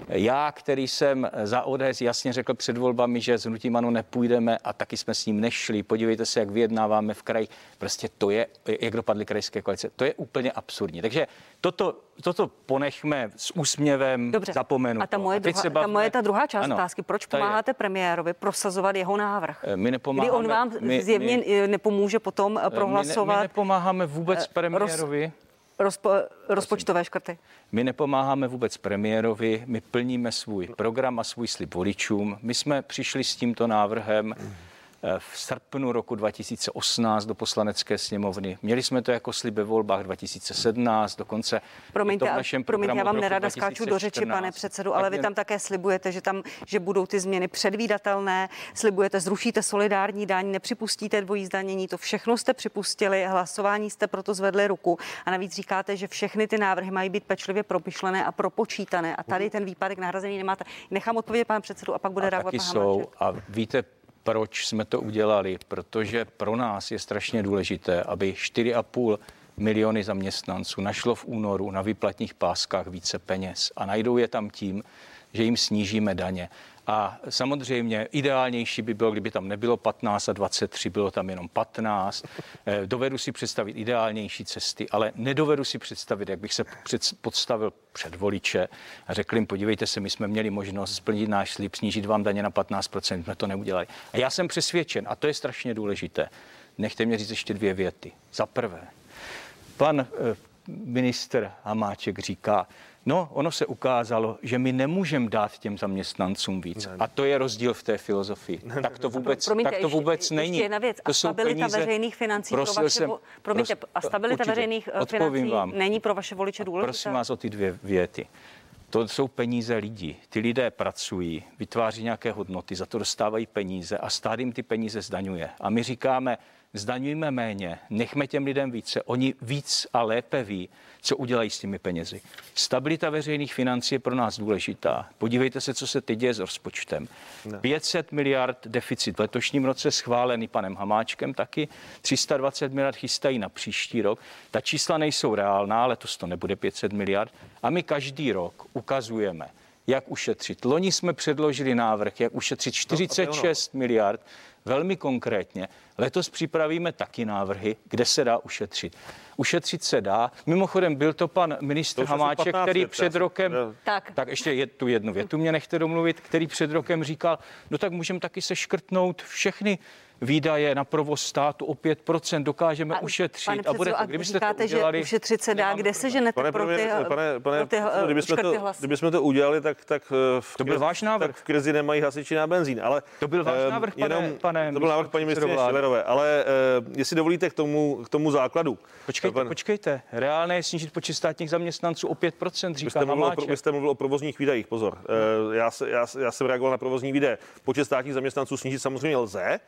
Já, který jsem za ODS jasně řekl před volbami, že s hnutím ano nepůjdeme a taky jsme s ním nešli. Podívejte se, jak vyjednáváme v kraji. Prostě to je, jak dopadly krajské koalice. To je úplně absurdní. Takže toto, toto ponechme s úsměvem, Dobře. zapomenu. A ta moje, druhá, bavíme... ta moje ta druhá část ano, otázky, proč pomáháte je... premiérovi prosazovat jeho návrh? Eh, my nepomáháme. Kdy on vám my, zjevně my, nepomůže potom prohlasovat. My, ne, my nepomáháme vůbec eh, premiérovi. Roz rozpo, rozpočtové škrty? My nepomáháme vůbec premiérovi, my plníme svůj program a svůj slib voličům. My jsme přišli s tímto návrhem v srpnu roku 2018 do poslanecké sněmovny. Měli jsme to jako slib ve volbách 2017, dokonce promiňte, to v našem promiňte, já vám nerada 2014. skáču do řeči, pane předsedu, ale vy tam také slibujete, že tam, že budou ty změny předvídatelné, slibujete, zrušíte solidární daň, nepřipustíte dvojí zdanění, to všechno jste připustili, hlasování jste proto zvedli ruku a navíc říkáte, že všechny ty návrhy mají být pečlivě propyšlené a propočítané a tady ten výpadek nahrazený nemáte. Nechám odpovědět pan předsedu a pak bude reagovat pan jsou, A víte, proč jsme to udělali? Protože pro nás je strašně důležité, aby 4,5 miliony zaměstnanců našlo v únoru na výplatních páskách více peněz a najdou je tam tím, že jim snížíme daně. A samozřejmě ideálnější by bylo, kdyby tam nebylo 15 a 23, bylo tam jenom 15. Eh, dovedu si představit ideálnější cesty, ale nedovedu si představit, jak bych se podstavil před voliče a řekl jim, podívejte se, my jsme měli možnost splnit náš slib, snížit vám daně na 15%, jsme to neudělali. A já jsem přesvědčen, a to je strašně důležité, nechte mě říct ještě dvě věty. Za prvé, pan eh, minister Hamáček říká, No, ono se ukázalo, že my nemůžeme dát těm zaměstnancům víc. Ne, ne. A to je rozdíl v té filozofii. Ne, tak to vůbec, Promiňte, tak to vůbec ještě, není. Ještě jedna věc. To a stabilita peníze, veřejných financí pro vaše, jsem, promiňte, a stabilita určitě, veřejných eh, financí vám, není pro vaše voliče důležitá? Prosím vás o ty dvě věty. To jsou peníze lidí. Ty lidé pracují, vytváří nějaké hodnoty, za to dostávají peníze a stát jim ty peníze zdaňuje. A my říkáme, zdaňujme méně, nechme těm lidem více. Oni víc a lépe ví, co udělají s těmi penězi. Stabilita veřejných financí je pro nás důležitá. Podívejte se, co se teď děje s rozpočtem. Ne. 500 miliard deficit v letošním roce schválený panem Hamáčkem taky. 320 miliard chystají na příští rok. Ta čísla nejsou reálná, letos to nebude 500 miliard. A my každý rok ukazujeme, jak ušetřit. Loni jsme předložili návrh, jak ušetřit 46 no, miliard velmi konkrétně. Letos připravíme taky návrhy, kde se dá ušetřit. Ušetřit se dá. Mimochodem byl to pan ministr to Hamáček, který před rokem, tak. tak ještě je tu jednu větu mě nechte domluvit, který před rokem říkal, no tak můžeme taky se škrtnout všechny výdaje na provoz státu o 5% dokážeme a, ušetřit. Pane předsedo, a bude to, kdybyste říkáte, to udělali, že ušetřit se dá, kde se ženete pane, pro ty, pane, pane, pro ty kdybychom, to, kdybychom to udělali, tak, tak, eh, v, to byl váš návrh. tak v krizi nemají hasiči na benzín. Ale, to byl váš eh, návrh, pane, jenom, pane To byl návrh paní ministrině Šilerové. Ale uh, jestli dovolíte k tomu, k tomu základu. Počkejte, pan, počkejte. Reálné je snížit počet státních zaměstnanců o 5%, říká vy jste, mluvil o, vy jste mluvil o provozních výdajích, pozor. Uh, já, já, já jsem reagoval na provozní výdaje. Počet státních zaměstnanců snížit samozřejmě lze,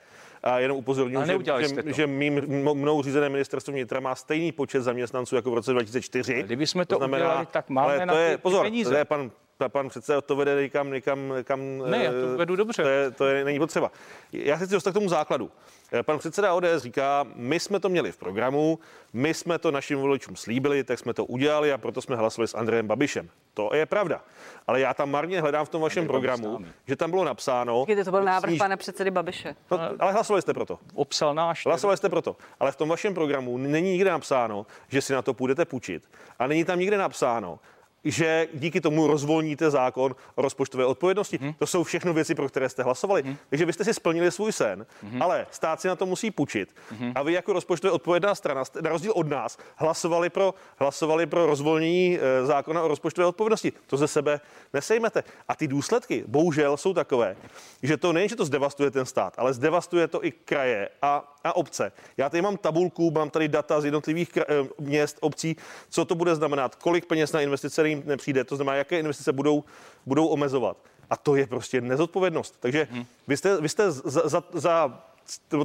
a jenom upozorňuji, že, že, že mým, mnou řízené ministerstvo vnitra má stejný počet zaměstnanců jako v roce 2004. Kdyby jsme to, to znamená, udělali, tak máme ale to na je, pozor, peníze. To je pan pan předseda to vede někam, někam, někam ne, já to vedu dobře. To, je, to je, není potřeba. Já se chci dostat k tomu základu. Eh, pan předseda ODS říká, my jsme to měli v programu, my jsme to našim voličům slíbili, tak jsme to udělali a proto jsme hlasovali s Andrejem Babišem. To je pravda. Ale já tam marně hledám v tom vašem programu, že tam bylo napsáno. Kdy to byl návrh sníž... pana předsedy Babiše. No, ale hlasovali jste proto. Obsal náš. Hlasovali jste proto. Ale v tom vašem programu není nikde napsáno, že si na to půjdete půjčit. A není tam nikde napsáno, že díky tomu rozvolníte zákon o rozpočtové odpovědnosti. Hmm. To jsou všechno věci, pro které jste hlasovali. Hmm. Takže vy jste si splnili svůj sen, hmm. ale stát si na to musí půjčit. Hmm. A vy jako rozpočtově odpovědná strana, na rozdíl od nás, hlasovali pro, hlasovali pro rozvolnění e, zákona o rozpočtové odpovědnosti. To ze sebe nesejmete. A ty důsledky bohužel jsou takové, že to nejen, že to zdevastuje ten stát, ale zdevastuje to i kraje a a obce. Já tady mám tabulku, mám tady data z jednotlivých eh, měst, obcí, co to bude znamenat, kolik peněz na investice jim nepřijde, to znamená, jaké investice budou, budou omezovat. A to je prostě nezodpovědnost. Takže hmm. vy jste, vy jste za, za, za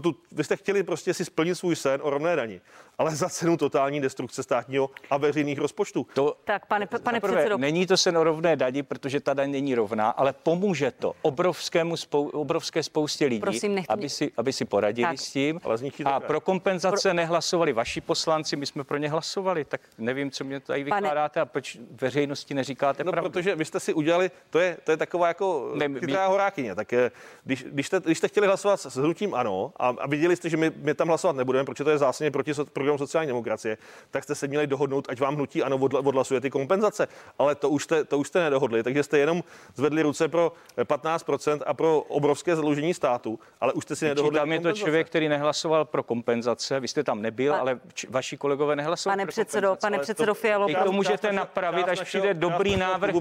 tu, vy jste chtěli prostě si splnit svůj sen o rovné dani, ale za cenu totální destrukce státního a veřejných rozpočtů. To, tak, pane, pane prvé, předsedo. Není to sen o rovné dani, protože ta daň není rovná, ale pomůže to obrovskému spou, obrovské spoustě lidí, Prosím, aby, si, aby si poradili tak. s tím. Ale a pro kompenzace pro... nehlasovali vaši poslanci, my jsme pro ně hlasovali, tak nevím, co mě tady vykládáte pane... a proč veřejnosti neříkáte no, pravdu. protože vy jste si udělali, to je, to je taková jako ne, chytrá my... horákyně, tak je, když, když, jste, když jste chtěli hlasovat s hnutím ano, a, a viděli jste, že my, my tam hlasovat nebudeme, protože to je zásadně proti so, programu sociální demokracie, tak jste se měli dohodnout, ať vám hnutí ano odla, odhlasuje ty kompenzace. Ale to už, jste, to už jste nedohodli, takže jste jenom zvedli ruce pro 15% a pro obrovské zadlužení státu, ale už jste si nedohodli. Tam je to člověk, který nehlasoval pro kompenzace, vy jste tam nebyl, a... ale č- vaši kolegové nehlasovali pane pro předsedo, Pane předsedo Fialo, to můžete napravit, až přijde dobrý návrh.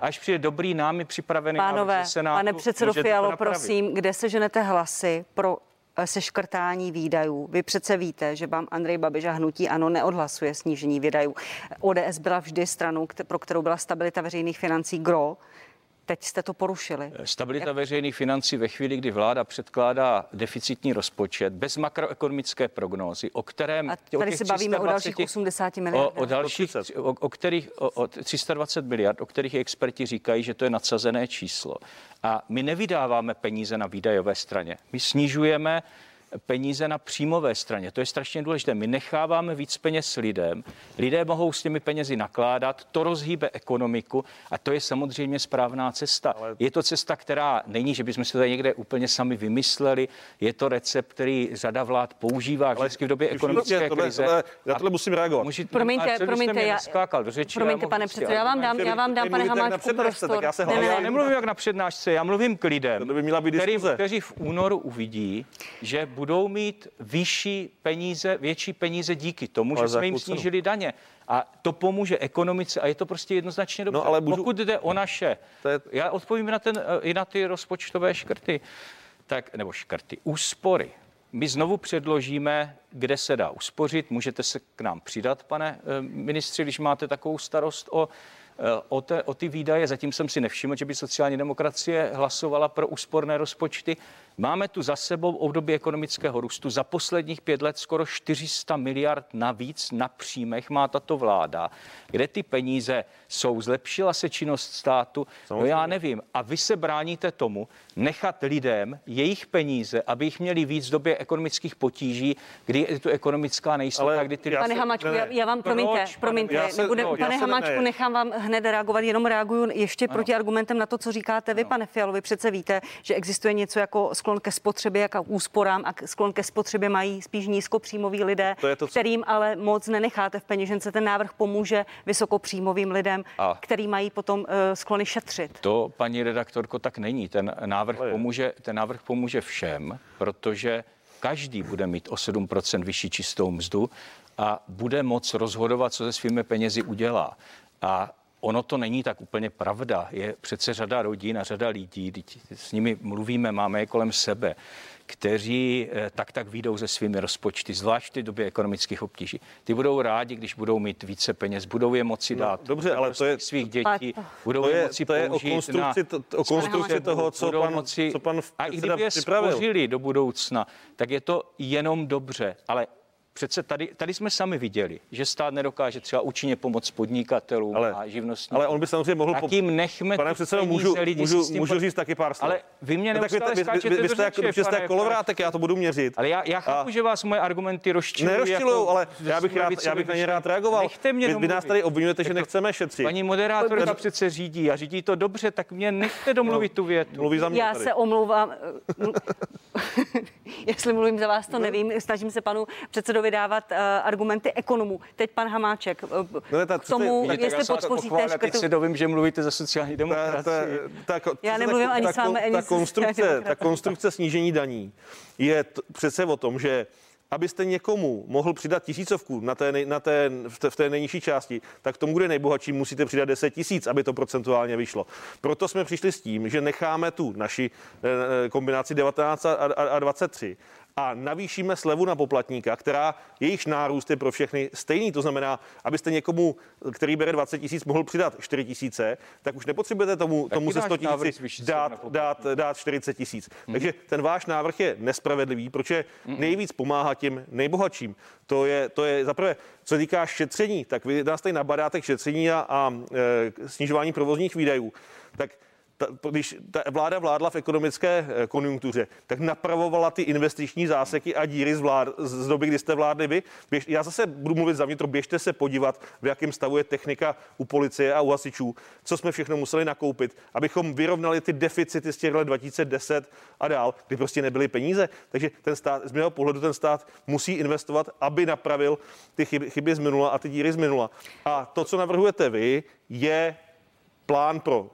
Až přijde dobrý námi připravený Pánové, návrh Senátu, pane předsedo Fialo, prosím, kde se ženete hlasy pro Eh, seškrtání výdajů. Vy přece víte, že vám Andrej Babiš a hnutí ano neodhlasuje snížení výdajů. ODS byla vždy stranou, pro kterou byla stabilita veřejných financí gro. Teď jste to porušili. Eh, stabilita Jak... veřejných financí ve chvíli, kdy vláda předkládá deficitní rozpočet bez makroekonomické prognózy, o kterém... A tady o se bavíme 320, o dalších 80 miliard. O, o dalších, o, o kterých, o, o 320 miliard, o kterých experti říkají, že to je nadsazené číslo. A my nevydáváme peníze na výdajové straně. My snižujeme peníze na příjmové straně. To je strašně důležité. My necháváme víc peněz lidem, lidé mohou s těmi penězi nakládat, to rozhýbe ekonomiku a to je samozřejmě správná cesta. Ale... Je to cesta, která není, že bychom si to někde úplně sami vymysleli, je to recept, který řada vlád používá Ale vždycky v době ekonomické tohle, krize. Tohle, já tohle musím reagovat. Můžete, promiňte, promiňte, já, skákal do řeči, promiňte, pane předsedo, já vám dám, já vám dám, pane Hamáčku, prostor. Já, se ne, ne, já nemluvím jak na přednášce, já mluvím k lidem, by měla být který, kteří v únoru uvidí, že bude budou mít vyšší peníze, větší peníze díky tomu, ale že jsme jim snížili daně. A to pomůže ekonomice a je to prostě jednoznačně dobře. No, ale budu... Pokud jde o naše, je... já odpovím na ten, i na ty rozpočtové škrty, tak, nebo škrty, úspory. My znovu předložíme, kde se dá uspořit. Můžete se k nám přidat, pane eh, ministři, když máte takovou starost o Eh, o, te, o ty výdaje. Zatím jsem si nevšiml, že by sociální demokracie hlasovala pro úsporné rozpočty. Máme tu za sebou období ekonomického růstu. Za posledních pět let skoro 400 miliard navíc na příjmech má tato vláda. Kde ty peníze jsou? Zlepšila se činnost státu? No já nevím. A vy se bráníte tomu nechat lidem jejich peníze, aby jich měli víc v době ekonomických potíží, kdy je tu ekonomická nejistota, kdy ty... Pane Hamačku, já, já vám promiňte, Proč? promiňte, já se, nebude, no, pane Hamačku, ne. nechám vám hned reagovat, jenom reaguju ještě ano. proti argumentem na to, co říkáte vy, ano. pane Fialovi. Přece víte, že existuje něco jako sklon ke spotřebě, jako úsporám a sklon ke spotřebě mají spíš nízkopříjmoví lidé, to je to, co... kterým ale moc nenecháte v peněžence. Ten návrh pomůže vysokopříjmovým lidem, a. který mají potom uh, sklony šetřit. To, paní redaktorko, tak není. Ten návrh, pomůže, ten návrh pomůže všem, protože každý bude mít o 7% vyšší čistou mzdu a bude moc rozhodovat, co se svými penězi udělá. A ono to není tak úplně pravda. Je přece řada rodin a řada lidí, s nimi mluvíme, máme je kolem sebe, kteří eh, tak tak výjdou se svými rozpočty, zvlášť v době ekonomických obtíží. Ty budou rádi, když budou mít více peněz, budou je moci no, dát no, dobře, ale to je svých dětí, budou to je, je moci to je o konstrukci, na, to, o konstrukci toho, co pan, moci, co pan A i kdyby je spořili do budoucna, tak je to jenom dobře, ale Přece tady, tady jsme sami viděli, že stát nedokáže třeba účinně pomoct podnikatelům ale, a živnostníkům. Ale on by samozřejmě mohl... Tak jim nechme Pane předsedo, můžu, lidi můžu, můžu říct taky pár slov. Ale vy mě no, tak vy, vy, vy, vy, jste, jak, vy jste jak kolovrátek, já to budu měřit. Ale já, já chápu, a... že vás moje argumenty rozčilují. Nerozčilují, jako, ale já bych, rád, já bych na ně rád reagoval. Nechte mě vy, vy nás tady obvinujete, že jako nechceme šetřit. Paní moderátorka přece řídí a řídí to dobře, tak mě nechte domluvit tu větu. Mluví za mě Já se omlouvám. Jestli mluvím za vás, to nevím. Snažím se panu předsedovi dávat argumenty ekonomů. Teď pan Hamáček, eh, no, ta, k tomu, vidíte, jestli podpoříte škrtu... Teď se dovím, že mluvíte za sociální demokracii. Ta, ta, ta, Já nemluvím ani s vámi, ani ta konstrukce, ta konstrukce snížení daní je t- přece o tom, že abyste někomu mohl přidat tisícovku na té, na té, v, té, v té nejnižší části, tak tomu, kde nejbohatší, musíte přidat 10 tisíc, aby to procentuálně vyšlo. Proto jsme přišli s tím, že necháme tu naši eh, kombinaci 19 a, a, a 23 a navýšíme slevu na poplatníka, která jejich nárůst je pro všechny stejný. To znamená, abyste někomu, který bere 20 tisíc, mohl přidat 4 tisíce, tak už nepotřebujete tomu, tomu se 100 tisíc dát, dát, dát 40 tisíc. Hmm. Takže ten váš návrh je nespravedlivý, protože hmm. nejvíc pomáhá těm nejbohatším. To je, to je zaprvé, co týká šetření, tak vy nás tady nabadáte k šetření a, a e, snižování provozních výdajů. Tak ta, když ta vláda vládla v ekonomické eh, konjunktuře, tak napravovala ty investiční záseky a díry z, vlád, z doby, kdy jste vládli vy. Běž, já zase budu mluvit za vnitro, běžte se podívat, v jakém stavu je technika u policie a u hasičů, co jsme všechno museli nakoupit, abychom vyrovnali ty deficity z těch let 2010 a dál, kdy prostě nebyly peníze. Takže ten stát, z mého pohledu ten stát musí investovat, aby napravil ty chyby, chyby z minula a ty díry z minula. A to, co navrhujete vy, je plán pro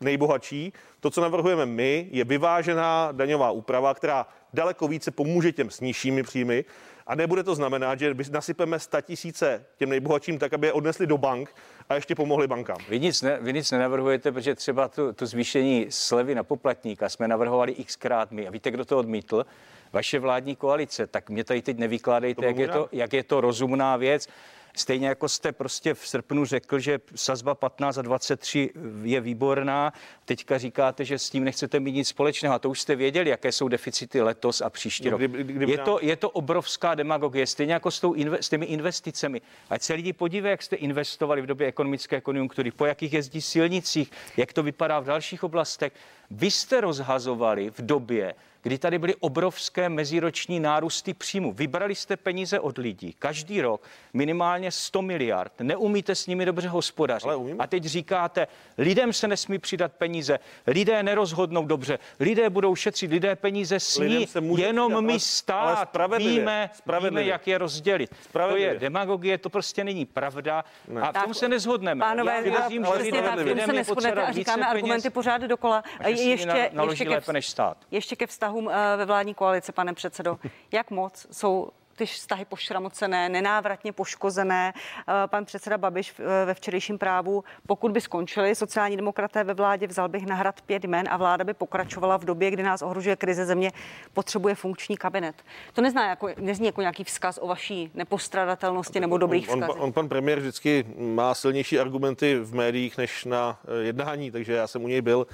nejbohatší. To, co navrhujeme my, je vyvážená daňová úprava, která daleko více pomůže těm s nižšími příjmy. A nebude to znamenat, že nasypeme 100 tisíce těm nejbohatším tak, aby je odnesli do bank a ještě pomohli bankám. Vy nic, ne, vy nic nenavrhujete, protože třeba to, to zvýšení slevy na poplatníka jsme navrhovali xkrát my. A víte, kdo to odmítl? Vaše vládní koalice. Tak mě tady teď nevykládejte, jak je, to, jak je to rozumná věc. Stejně jako jste prostě v srpnu řekl, že sazba 15 a 23 je výborná, teďka říkáte, že s tím nechcete mít nic společného. A to už jste věděli, jaké jsou deficity letos a příští no, rok. Kdyby, kdyby je, to, je to obrovská demagogie, stejně jako s, tou inve, s těmi investicemi. Ať se lidi podívají, jak jste investovali v době ekonomické konjunktury, po jakých jezdí silnicích, jak to vypadá v dalších oblastech. Vy jste rozhazovali v době, kdy tady byly obrovské meziroční nárůsty příjmu. Vybrali jste peníze od lidí každý rok minimálně 100 miliard. Neumíte s nimi dobře hospodařit. A teď říkáte, lidem se nesmí přidat peníze, lidé nerozhodnou dobře, lidé budou šetřit, lidé peníze sní, jenom přidat, my stát víme, víme, jak je rozdělit. To je demagogie, to prostě není pravda ne. a v tom se nezhodneme. Pánové, já věřím, že lidé, lidem se neschodnete a říkáme argumenty pořád dokola. A ještě, ještě, ještě, ke, ještě ke vztahům eh, ve vládní koalici, pane předsedo. Jak moc jsou ty vztahy pošramocené, nenávratně poškozené. Eh, pan předseda Babiš eh, ve včerejším právu, pokud by skončili sociální demokraté ve vládě, vzal bych na hrad pět jmen a vláda by pokračovala v době, kdy nás ohrožuje krize země, potřebuje funkční kabinet. To nezná jako, nezní jako nějaký vzkaz o vaší nepostradatelnosti nebo dobrých on, vzkazích. On, on, pan premiér vždycky má silnější argumenty v médiích než na eh, jednání, takže já jsem u něj byl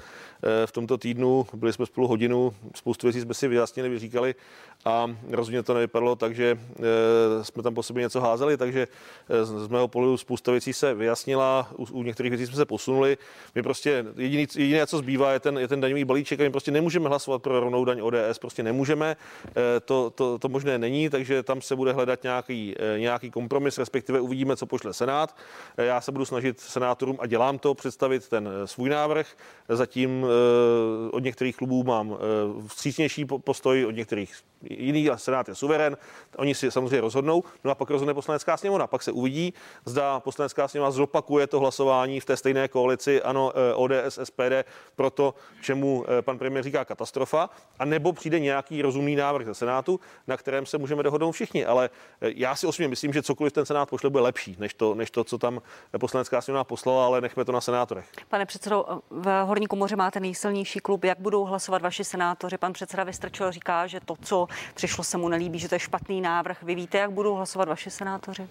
v tomto týdnu, byli jsme spolu hodinu, spoustu věcí jsme si vyjasnili, vyříkali a rozhodně to nevypadalo tak, že eh, jsme tam po sobě něco házeli, takže eh, z mého pohledu spousta věcí se vyjasnila, u, u některých věcí jsme se posunuli. My prostě jediný, jediné, co zbývá, je ten, je ten daňový balíček a my prostě nemůžeme hlasovat pro rovnou daň ODS, prostě nemůžeme, eh, to, to, to možné není, takže tam se bude hledat nějaký, nějaký kompromis, respektive uvidíme, co pošle Senát. Já se budu snažit senátorům a dělám to, představit ten svůj návrh. Zatím od některých klubů mám vstřícnější postoj, od některých jiný senát je suverén, oni si samozřejmě rozhodnou, no a pak rozhodne poslanecká sněmovna. Pak se uvidí, zda poslanecká sněmovna zopakuje to hlasování v té stejné koalici, ano, eh, ODS, SPD, pro to, čemu eh, pan premiér říká katastrofa, a nebo přijde nějaký rozumný návrh ze Senátu, na kterém se můžeme dohodnout všichni. Ale eh, já si osobně myslím, že cokoliv ten Senát pošle, bude lepší, než to, než to co tam poslanecká sněmovna poslala, ale nechme to na senátorech. Pane předsedo, v Horní komoře máte nejsilnější klub. Jak budou hlasovat vaši senátoři? Pan předseda Vystrčil říká, že to, co přišlo, se mu nelíbí, že to je špatný návrh. Vy víte, jak budou hlasovat vaši senátoři?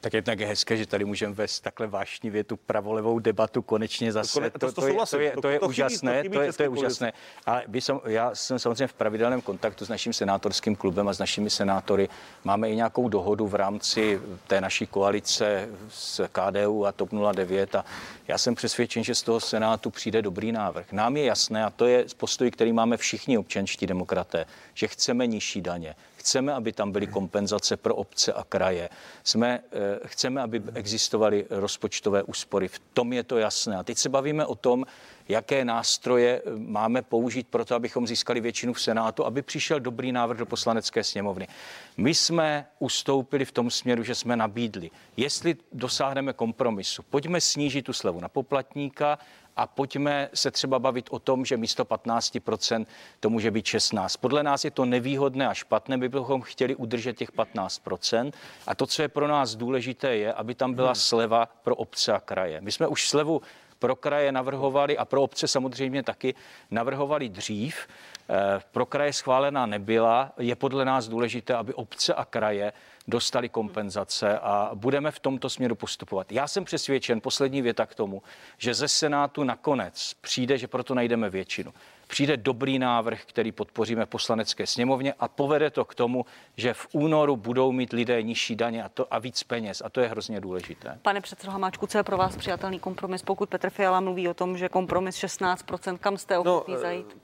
Tak je tak hezké, že tady můžeme vést takhle vášnivě tu pravolevou debatu konečně zase. To, to, to, to, je, to je, to je úžasné, to, je, to je úžasné. Ale vy som, já jsem samozřejmě v pravidelném kontaktu s naším senátorským klubem a s našimi senátory. Máme i nějakou dohodu v rámci té naší koalice s KDU a TOP 09 a já jsem přesvědčen, že z toho Senátu přijde dobrý návrh. Nám je jasné, a to je postoj, který máme všichni občanští demokraté, že chceme nižší daně, Chceme, aby tam byly kompenzace pro obce a kraje. Jsme, eh, chceme, aby existovaly rozpočtové úspory. V tom je to jasné. A teď se bavíme o tom, jaké nástroje eh, máme použít pro to, abychom získali většinu v Senátu, aby přišel dobrý návrh do poslanecké sněmovny. My jsme ustoupili v tom směru, že jsme nabídli, jestli dosáhneme kompromisu, pojďme snížit tu slevu na poplatníka, a pojďme se třeba bavit o tom, že místo 15% to může být 16. Podle nás je to nevýhodné a špatné, by bychom chtěli udržet těch 15%. A to, co je pro nás důležité, je, aby tam byla hmm. sleva pro obce a kraje. My jsme už slevu pro kraje navrhovali a pro obce samozřejmě taky navrhovali dřív. Eh, pro kraje schválená nebyla. Je podle nás důležité, aby obce a kraje dostali kompenzace a budeme v tomto směru postupovat. Já jsem přesvědčen, poslední věta k tomu, že ze Senátu nakonec přijde, že proto najdeme většinu. Přijde dobrý návrh, který podpoříme v poslanecké sněmovně a povede to k tomu, že v únoru budou mít lidé nižší daně a, to, a víc peněz. A to je hrozně důležité. Pane předsedo Hamáčku, co je pro vás přijatelný kompromis? Pokud Petr Fiala mluví o tom, že kompromis 16%, kam jste ochotný no, zajít?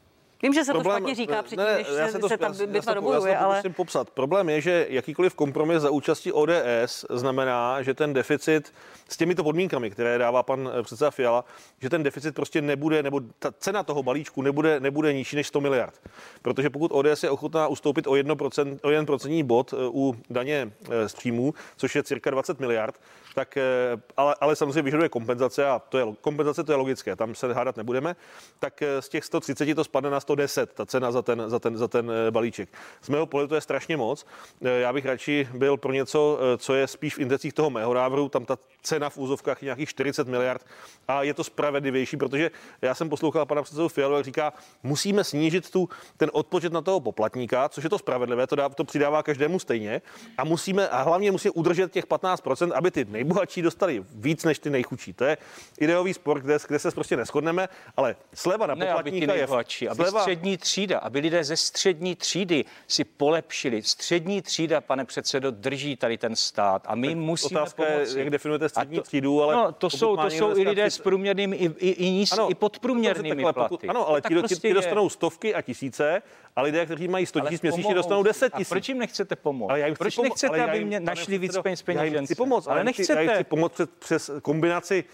Vím, že se Problém, to špatně říká předtím, ne, než já se, to, se ta bitva dobojuje, ale... musím popsat. Problém je, že jakýkoliv kompromis za účastí ODS znamená, že ten deficit s těmito podmínkami, které dává pan eh, předseda Fiala, že ten deficit prostě nebude, nebo ta cena toho balíčku nebude, nebude nižší než 100 miliard. Protože pokud ODS je ochotná ustoupit o 1%, o 1% bod eh, u daně eh, z příjmů, což je cirka 20 miliard, tak ale, ale samozřejmě vyžaduje kompenzace a to je, kompenzace to je logické, tam se hádat nebudeme, tak z těch 130 to spadne na 110, ta cena za ten, za ten, za ten balíček. Z mého pohledu to je strašně moc. Já bych radši byl pro něco, co je spíš v intenzích toho mého návrhu, tam ta cena v úzovkách nějakých 40 miliard a je to spravedlivější, protože já jsem poslouchal pana předsedu Fialu, jak říká, musíme snížit tu, ten odpočet na toho poplatníka, což je to spravedlivé, to, dá, to přidává každému stejně a musíme, a hlavně musíme udržet těch 15%, aby ty nejbohatší dostali víc než ty nejchudší. To je ideový sport, kde, kde se prostě neschodneme, ale sleva na ne, poplatníka aby ty je... Sleva... Aby střední třída, aby lidé ze střední třídy si polepšili. Střední třída, pane předsedo, drží tady ten stát a my tak musíme otázka pomoci. Je, jak definujete střední třídu, ale... No, to jsou, to jsou i lidé s průměrnými, i, i, i, níž, ano, i podprůměrnými takhle, platy. Pokud, ano, ale ti, prostě ti, ti dostanou stovky a tisíce a lidé, kteří mají 100 tisíc měsíčně, dostanou 10 tisíc. A proč jim nechcete pomoct? Ale já jim proč pomo- nechcete, aby mě našli víc peněz? Já chci pomoct, ale, ale nechcete. Já chci pomoct přes kombinaci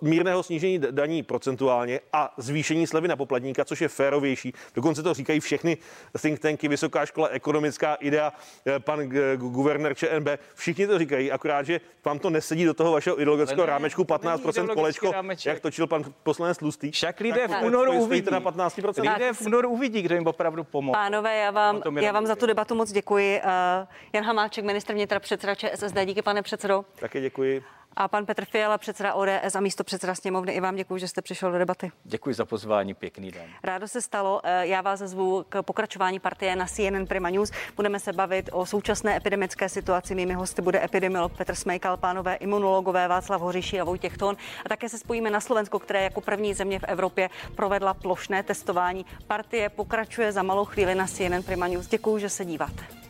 mírného snížení daní procentuálně a zvýšení slevy na poplatníka, což je férovější. Dokonce to říkají všechny think tanky, Vysoká škola ekonomická idea, eh, pan guvernér ČNB, všichni to říkají, akorát, že vám to nesedí do toho vašeho ideologického ne, rámečku 15% kolečko, rámeček. jak točil pan poslanec Tlustý. Však lidé v únoru uvidí. Na 15%. Lidé v únoru uvidí, kdo jim opravdu pomohl. Pánové, já vám, já vám za tu debatu moc děkuji. Uh, Jan Hamáček, ministr vnitra, předseda ČSSD, díky pane předsedo. Také děkuji. A pan Petr Fiala, předseda ODS a místo předseda sněmovny, i vám děkuji, že jste přišel do debaty. Děkuji za pozvání, pěkný den. Rádo se stalo. Eh, já vás zvu k pokračování partie na CNN Prima News. Budeme se bavit o současné epidemické situaci. Mými hosty bude epidemiolog Petr Smejkal, pánové imunologové Václav Hořiší a Vojtěch Ton. A také se spojíme na Slovensko, které jako první země v Evropě provedla plošné testování. Partie pokračuje za malou chvíli na CNN Prima News. Děkuji, že se díváte.